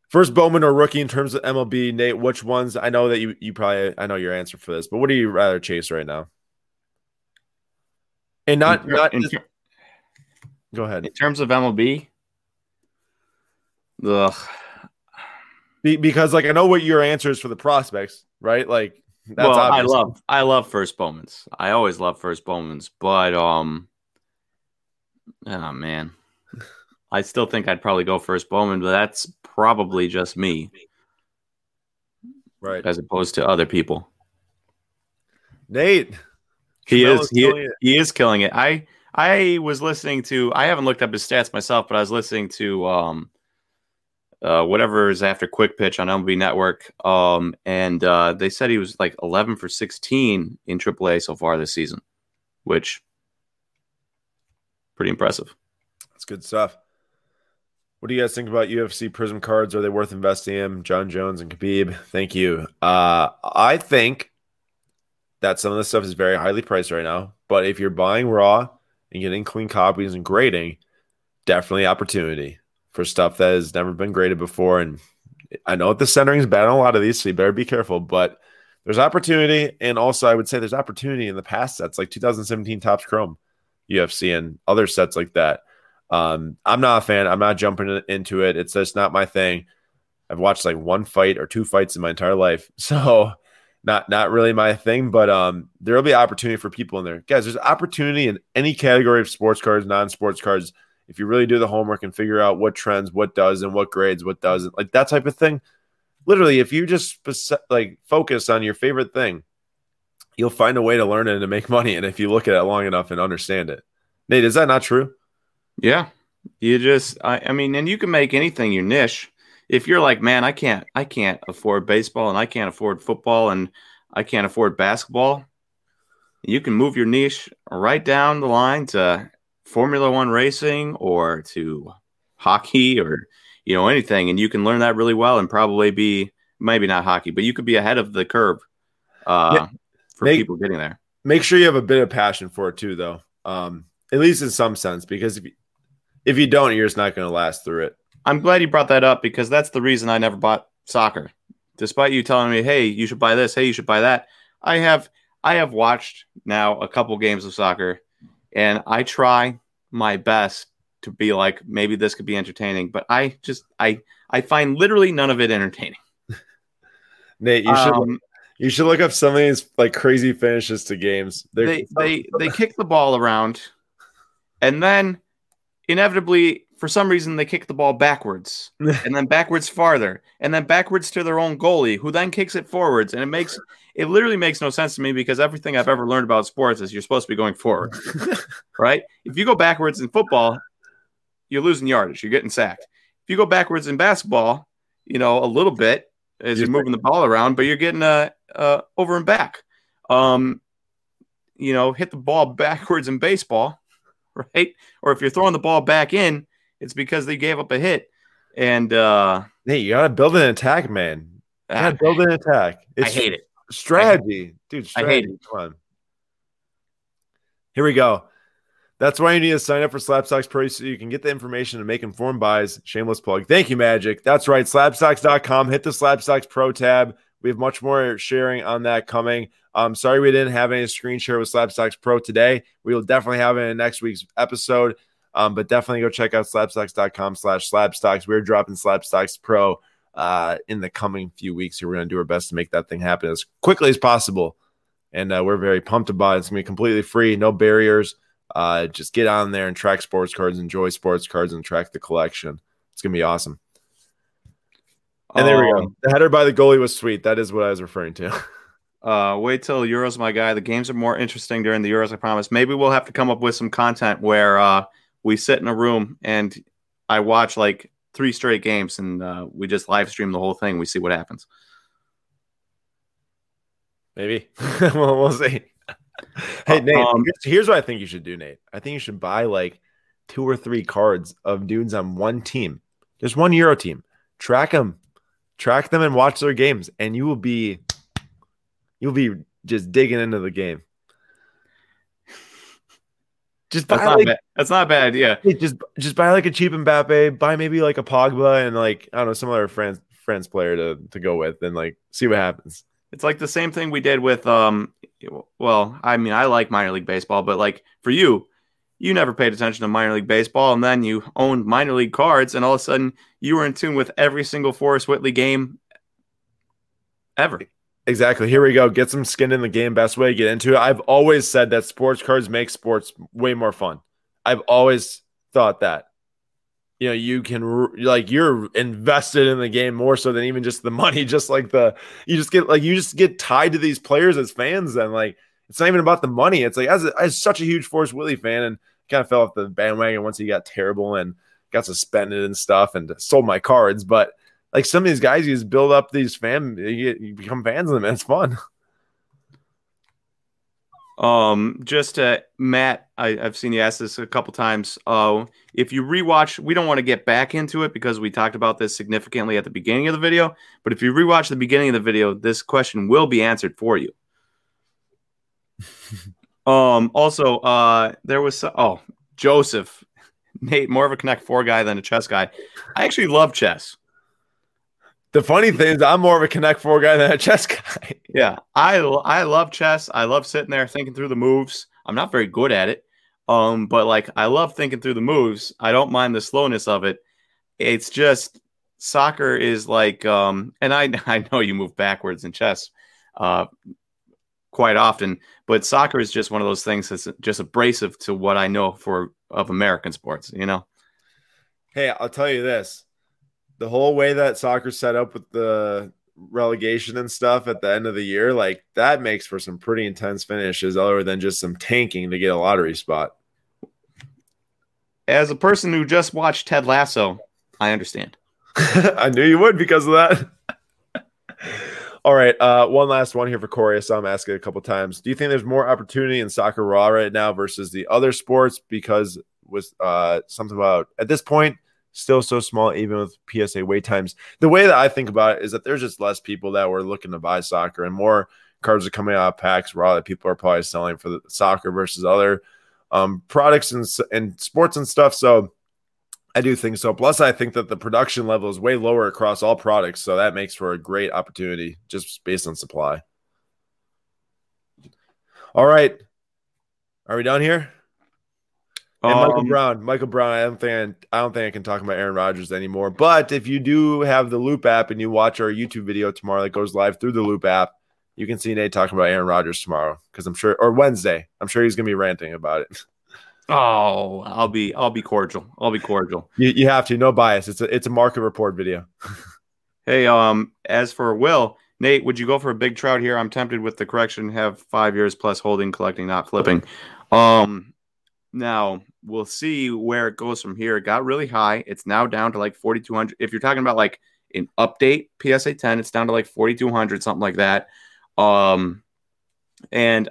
First Bowman or rookie in terms of MLB, Nate, which ones? I know that you you probably I know your answer for this, but what do you rather chase right now? And not ter- not just, ter- go ahead. In terms of MLB, ugh. Be, because like I know what your answer is for the prospects, right? Like that's well, obvious. I love I love first Bowmans. I always love first Bowmans, but um, oh man, I still think I'd probably go first Bowman, but that's probably just me, right? As opposed to other people. Nate, he is, is he, he is killing it. I I was listening to I haven't looked up his stats myself, but I was listening to um uh, whatever is after quick pitch on MLB Network. Um, and uh, they said he was like 11 for 16 in AAA so far this season, which pretty impressive. That's good stuff. What do you guys think about UFC Prizm cards? Are they worth investing in? Jon Jones and Khabib. Thank you. Uh, I think that some of this stuff is very highly priced right now. But if you're buying raw and getting clean copies and grading, definitely opportunity for stuff that has never been graded before. And I know the centering is bad on a lot of these, so you better be careful. But there's opportunity, and also I would say there's opportunity in the past sets like 2017 Topps Chrome UFC and other sets like that. Um, I'm not a fan. I'm not jumping into it. It's just not my thing. I've watched like one fight or two fights in my entire life, so not not really my thing. But um, there will be opportunity for people in there, guys. There's opportunity in any category of sports cards, non-sports cards if you really do the homework and figure out what trends, what does, and what grades, what doesn't, like that type of thing. Literally, if you just like focus on your favorite thing, you'll find a way to learn it and to make money. And if you look at it long enough and understand it, Nate, is that not true? Yeah, you just, I, I mean, and you can make anything your niche. If you're like, man, I can't, I can't afford baseball and I can't afford football and I can't afford basketball, you can move your niche right down the line to Formula One racing or to hockey or you know anything, and you can learn that really well and probably be maybe not hockey, but you could be ahead of the curve uh, yeah. for make, people getting there. Make sure you have a bit of passion for it too, though. Um, at least in some sense, because if you, if you don't, you're just not going to last through it. I'm glad you brought that up because that's the reason I never bought soccer. Despite you telling me, "Hey, you should buy this. Hey, you should buy that," I have I have watched now a couple games of soccer and I try my best to be like maybe this could be entertaining, but I just I I find literally none of it entertaining. Nate, you should um, you should look up some of these like crazy finishes to games. They're, they they they kick the ball around, and then inevitably for some reason they kick the ball backwards and then backwards farther and then backwards to their own goalie who then kicks it forwards and it makes it literally makes no sense to me because everything I've ever learned about sports is you're supposed to be going forward. right? If you go backwards in football, you're losing yardage, you're getting sacked. If you go backwards in basketball, you know, a little bit as you're moving the ball around, but you're getting uh, uh over and back. Um you know, hit the ball backwards in baseball, right? Or if you're throwing the ball back in, it's because they gave up a hit. And uh hey, you gotta build an attack, man. You gotta ah, build an attack. It's I hate it. Strategy, dude. Strategy. I hate it. Come on. Here we go. That's why you need to sign up for Slabstox Pro so you can get the information and make informed buys. Shameless plug. Thank you, Magic. That's right. Slabstox.com. Hit the Slabstox Pro tab. We have much more sharing on that coming. I'm sorry we didn't have any screen share with Slabstox Pro today. We will definitely have it in next week's episode. Um, but definitely go check out slabstox.com slash slabstox. We're dropping Slabstox Pro uh, in the coming few weeks here. We're going to do our best to make that thing happen as quickly as possible. And uh, we're very pumped about it. It's going to be completely free, no barriers. Uh, just get on there and track sports cards, enjoy sports cards, and track the collection. It's going to be awesome. And there we go. Um, The header by the goalie was sweet. That is what I was referring to. Uh, wait till Euros, my guy. The games are more interesting during the Euros. I promise. Maybe we'll have to come up with some content where uh, we sit in a room and I watch like three straight games, and uh, we just live stream the whole thing. We see what happens. Maybe we'll, we'll see. hey Nate, Um, here's, here's what I think you should do, Nate. I think you should buy like two or three cards of dudes on one team, just one Euro team. Track them, track them, and watch their games, and you will be, you'll be just digging into the game. Just buy That's not like, bad. That's not bad idea. just just buy like a cheap Mbappe, buy maybe like a Pogba and like I don't know some other France France player to to go with, and like see what happens. It's like the same thing we did with um. Well, I mean, I like minor league baseball, but like for you, you never paid attention to minor league baseball, and then you owned minor league cards, and all of a sudden you were in tune with every single Forrest Whitley game ever. Exactly. Here we go. Get some skin in the game. Best way to get into it. I've always said that sports cards make sports way more fun. I've always thought that. You know, you can like you're invested in the game more so than even just the money. Just like the you just get like you just get tied to these players as fans. And like it's not even about the money. It's like as a, as such a huge Forrest Whitley fan and kind of fell off the bandwagon once he got terrible and got suspended and stuff and sold my cards. But like some of these guys, you just build up these fan, you, you become fans of them. And it's fun. Um, just uh, Matt, I, I've seen you ask this a couple times. Uh, if you rewatch, we don't want to get back into it because we talked about this significantly at the beginning of the video. But if you rewatch the beginning of the video, this question will be answered for you. um, also, uh, there was oh Joseph, Nate, more of a Connect Four guy than a chess guy. I actually love chess. The funny thing is, I'm more of a Connect Four guy than a chess guy. Yeah, I I love chess. I love sitting there thinking through the moves. I'm not very good at it, um, but like I love thinking through the moves. I don't mind the slowness of it. It's just soccer is like, um, and I I know you move backwards in chess, uh, quite often, but soccer is just one of those things that's just abrasive to what I know for of American sports. You know. Hey, I'll tell you this: the whole way that soccer set up with the relegation and stuff at the end of the year, like that makes for some pretty intense finishes, other than just some tanking to get a lottery spot. As a person who just watched Ted Lasso, I understand. I knew you would because of that. All right, uh, one last one here for Corey. I saw him ask it a couple times. Do you think there's more opportunity in soccer raw right now versus the other sports? Because with uh, something about at this point still so small, even with PSA wait times. The way that I think about it is that there's just less people that were looking to buy soccer, and more cards are coming out of packs raw that people are probably selling for the soccer versus other um, products and and sports and stuff. So I do think so. Plus, I think that the production level is way lower across all products, so that makes for a great opportunity just based on supply. All right, are we done here? And Michael Um, Brown, Michael Brown. I don't think I, I don't think I can talk about Aaron Rodgers anymore. But if you do have the Loop app and you watch our YouTube video tomorrow that goes live through the Loop app, you can see Nate talking about Aaron Rodgers tomorrow because I'm sure, or Wednesday, I'm sure he's gonna be ranting about it. Oh, I'll be I'll be cordial. I'll be cordial. You, you have to, no bias. It's a it's a market report video. Hey, um, as for Will, Nate, would you go for a big trout here? I'm tempted with the correction, have five years plus holding, collecting, not flipping. Um, now we'll see where it goes from here. It got really high. It's now down to like 4,200. If you're talking about like an update PSA 10, it's down to like 4,200, something like that. Um, and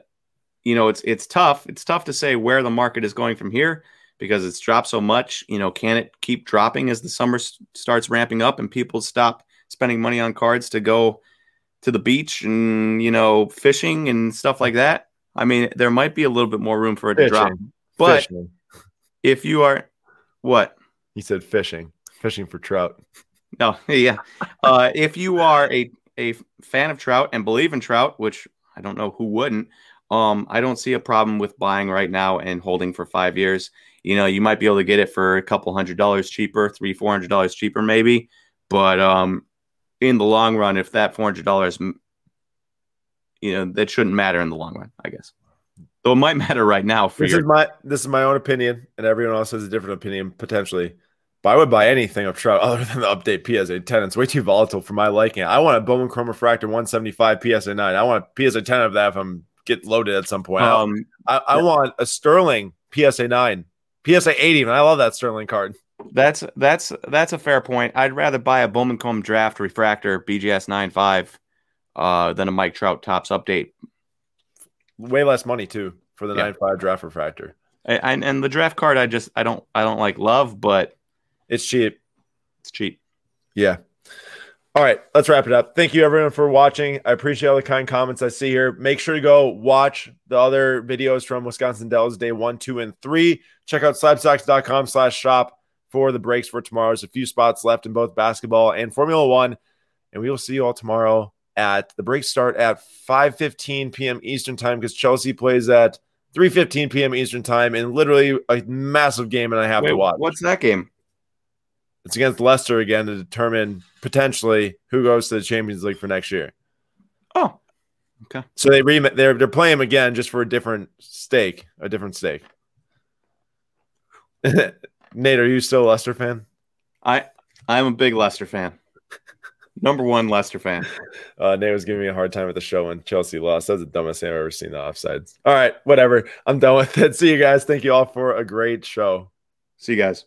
you know, it's it's tough. It's tough to say where the market is going from here because it's dropped so much. You know, can it keep dropping as the summer s- starts ramping up and people stop spending money on cards to go to the beach and you know fishing and stuff like that? I mean, there might be a little bit more room for it to drop. But fishing. If you are what? He said fishing, fishing for trout. No, yeah. Uh, if you are a a fan of trout and believe in trout, which I don't know who wouldn't, um, I don't see a problem with buying right now and holding for five years. you know, you might be able to get it for a couple hundred dollars cheaper, three, four hundred dollars cheaper, maybe. But um, in the long run, if that four hundred dollars, you know, that shouldn't matter in the long run, I guess. It might matter right now for this your. is my this is my own opinion, and everyone else has a different opinion potentially. But I would buy anything of Trout other than the update PSA 10. It's way too volatile for my liking. I want a Bowman Chrome Refractor 175 PSA 9. I want a PSA 10 of that if I'm get loaded at some point. um, I, I yeah. want a Sterling PSA 9, PSA 8 even. I love that Sterling card. That's that's that's a fair point. I'd rather buy a Bowman Chrome Draft Refractor BGS 95 uh, than a Mike Trout Topps update. Way less money too for the Yeah. 9.5 draft refractor. And, and the draft card, I just I don't I don't like love, but It's cheap. it's cheap. Yeah. All right, let's wrap it up. Thank you everyone for watching. I appreciate all the kind comments I see here. Make sure to go watch the other videos from Wisconsin Dells day one, two, and three. Check out slabstox.com slash shop for the breaks for tomorrow. There's a few spots left in both basketball and Formula One. And we will see you all tomorrow at the breaks start at 5:15 p.m. Eastern time because Chelsea plays at 3:15 p.m. Eastern time and literally a massive game and I have Wait, to watch. what's that game? It's against Leicester again to determine potentially who goes to the Champions League for next year. Oh, Okay. So they re- they're they're playing him again just for a different stake, a different stake. Nate, are you still a Leicester fan? I I'm a big Leicester fan. Number one Leicester fan. Uh, Nate was giving me a hard time at the show when Chelsea lost. That's the dumbest thing I've ever seen. The offsides. All right, whatever. I'm done with it. See you guys. Thank you all for a great show. See you guys.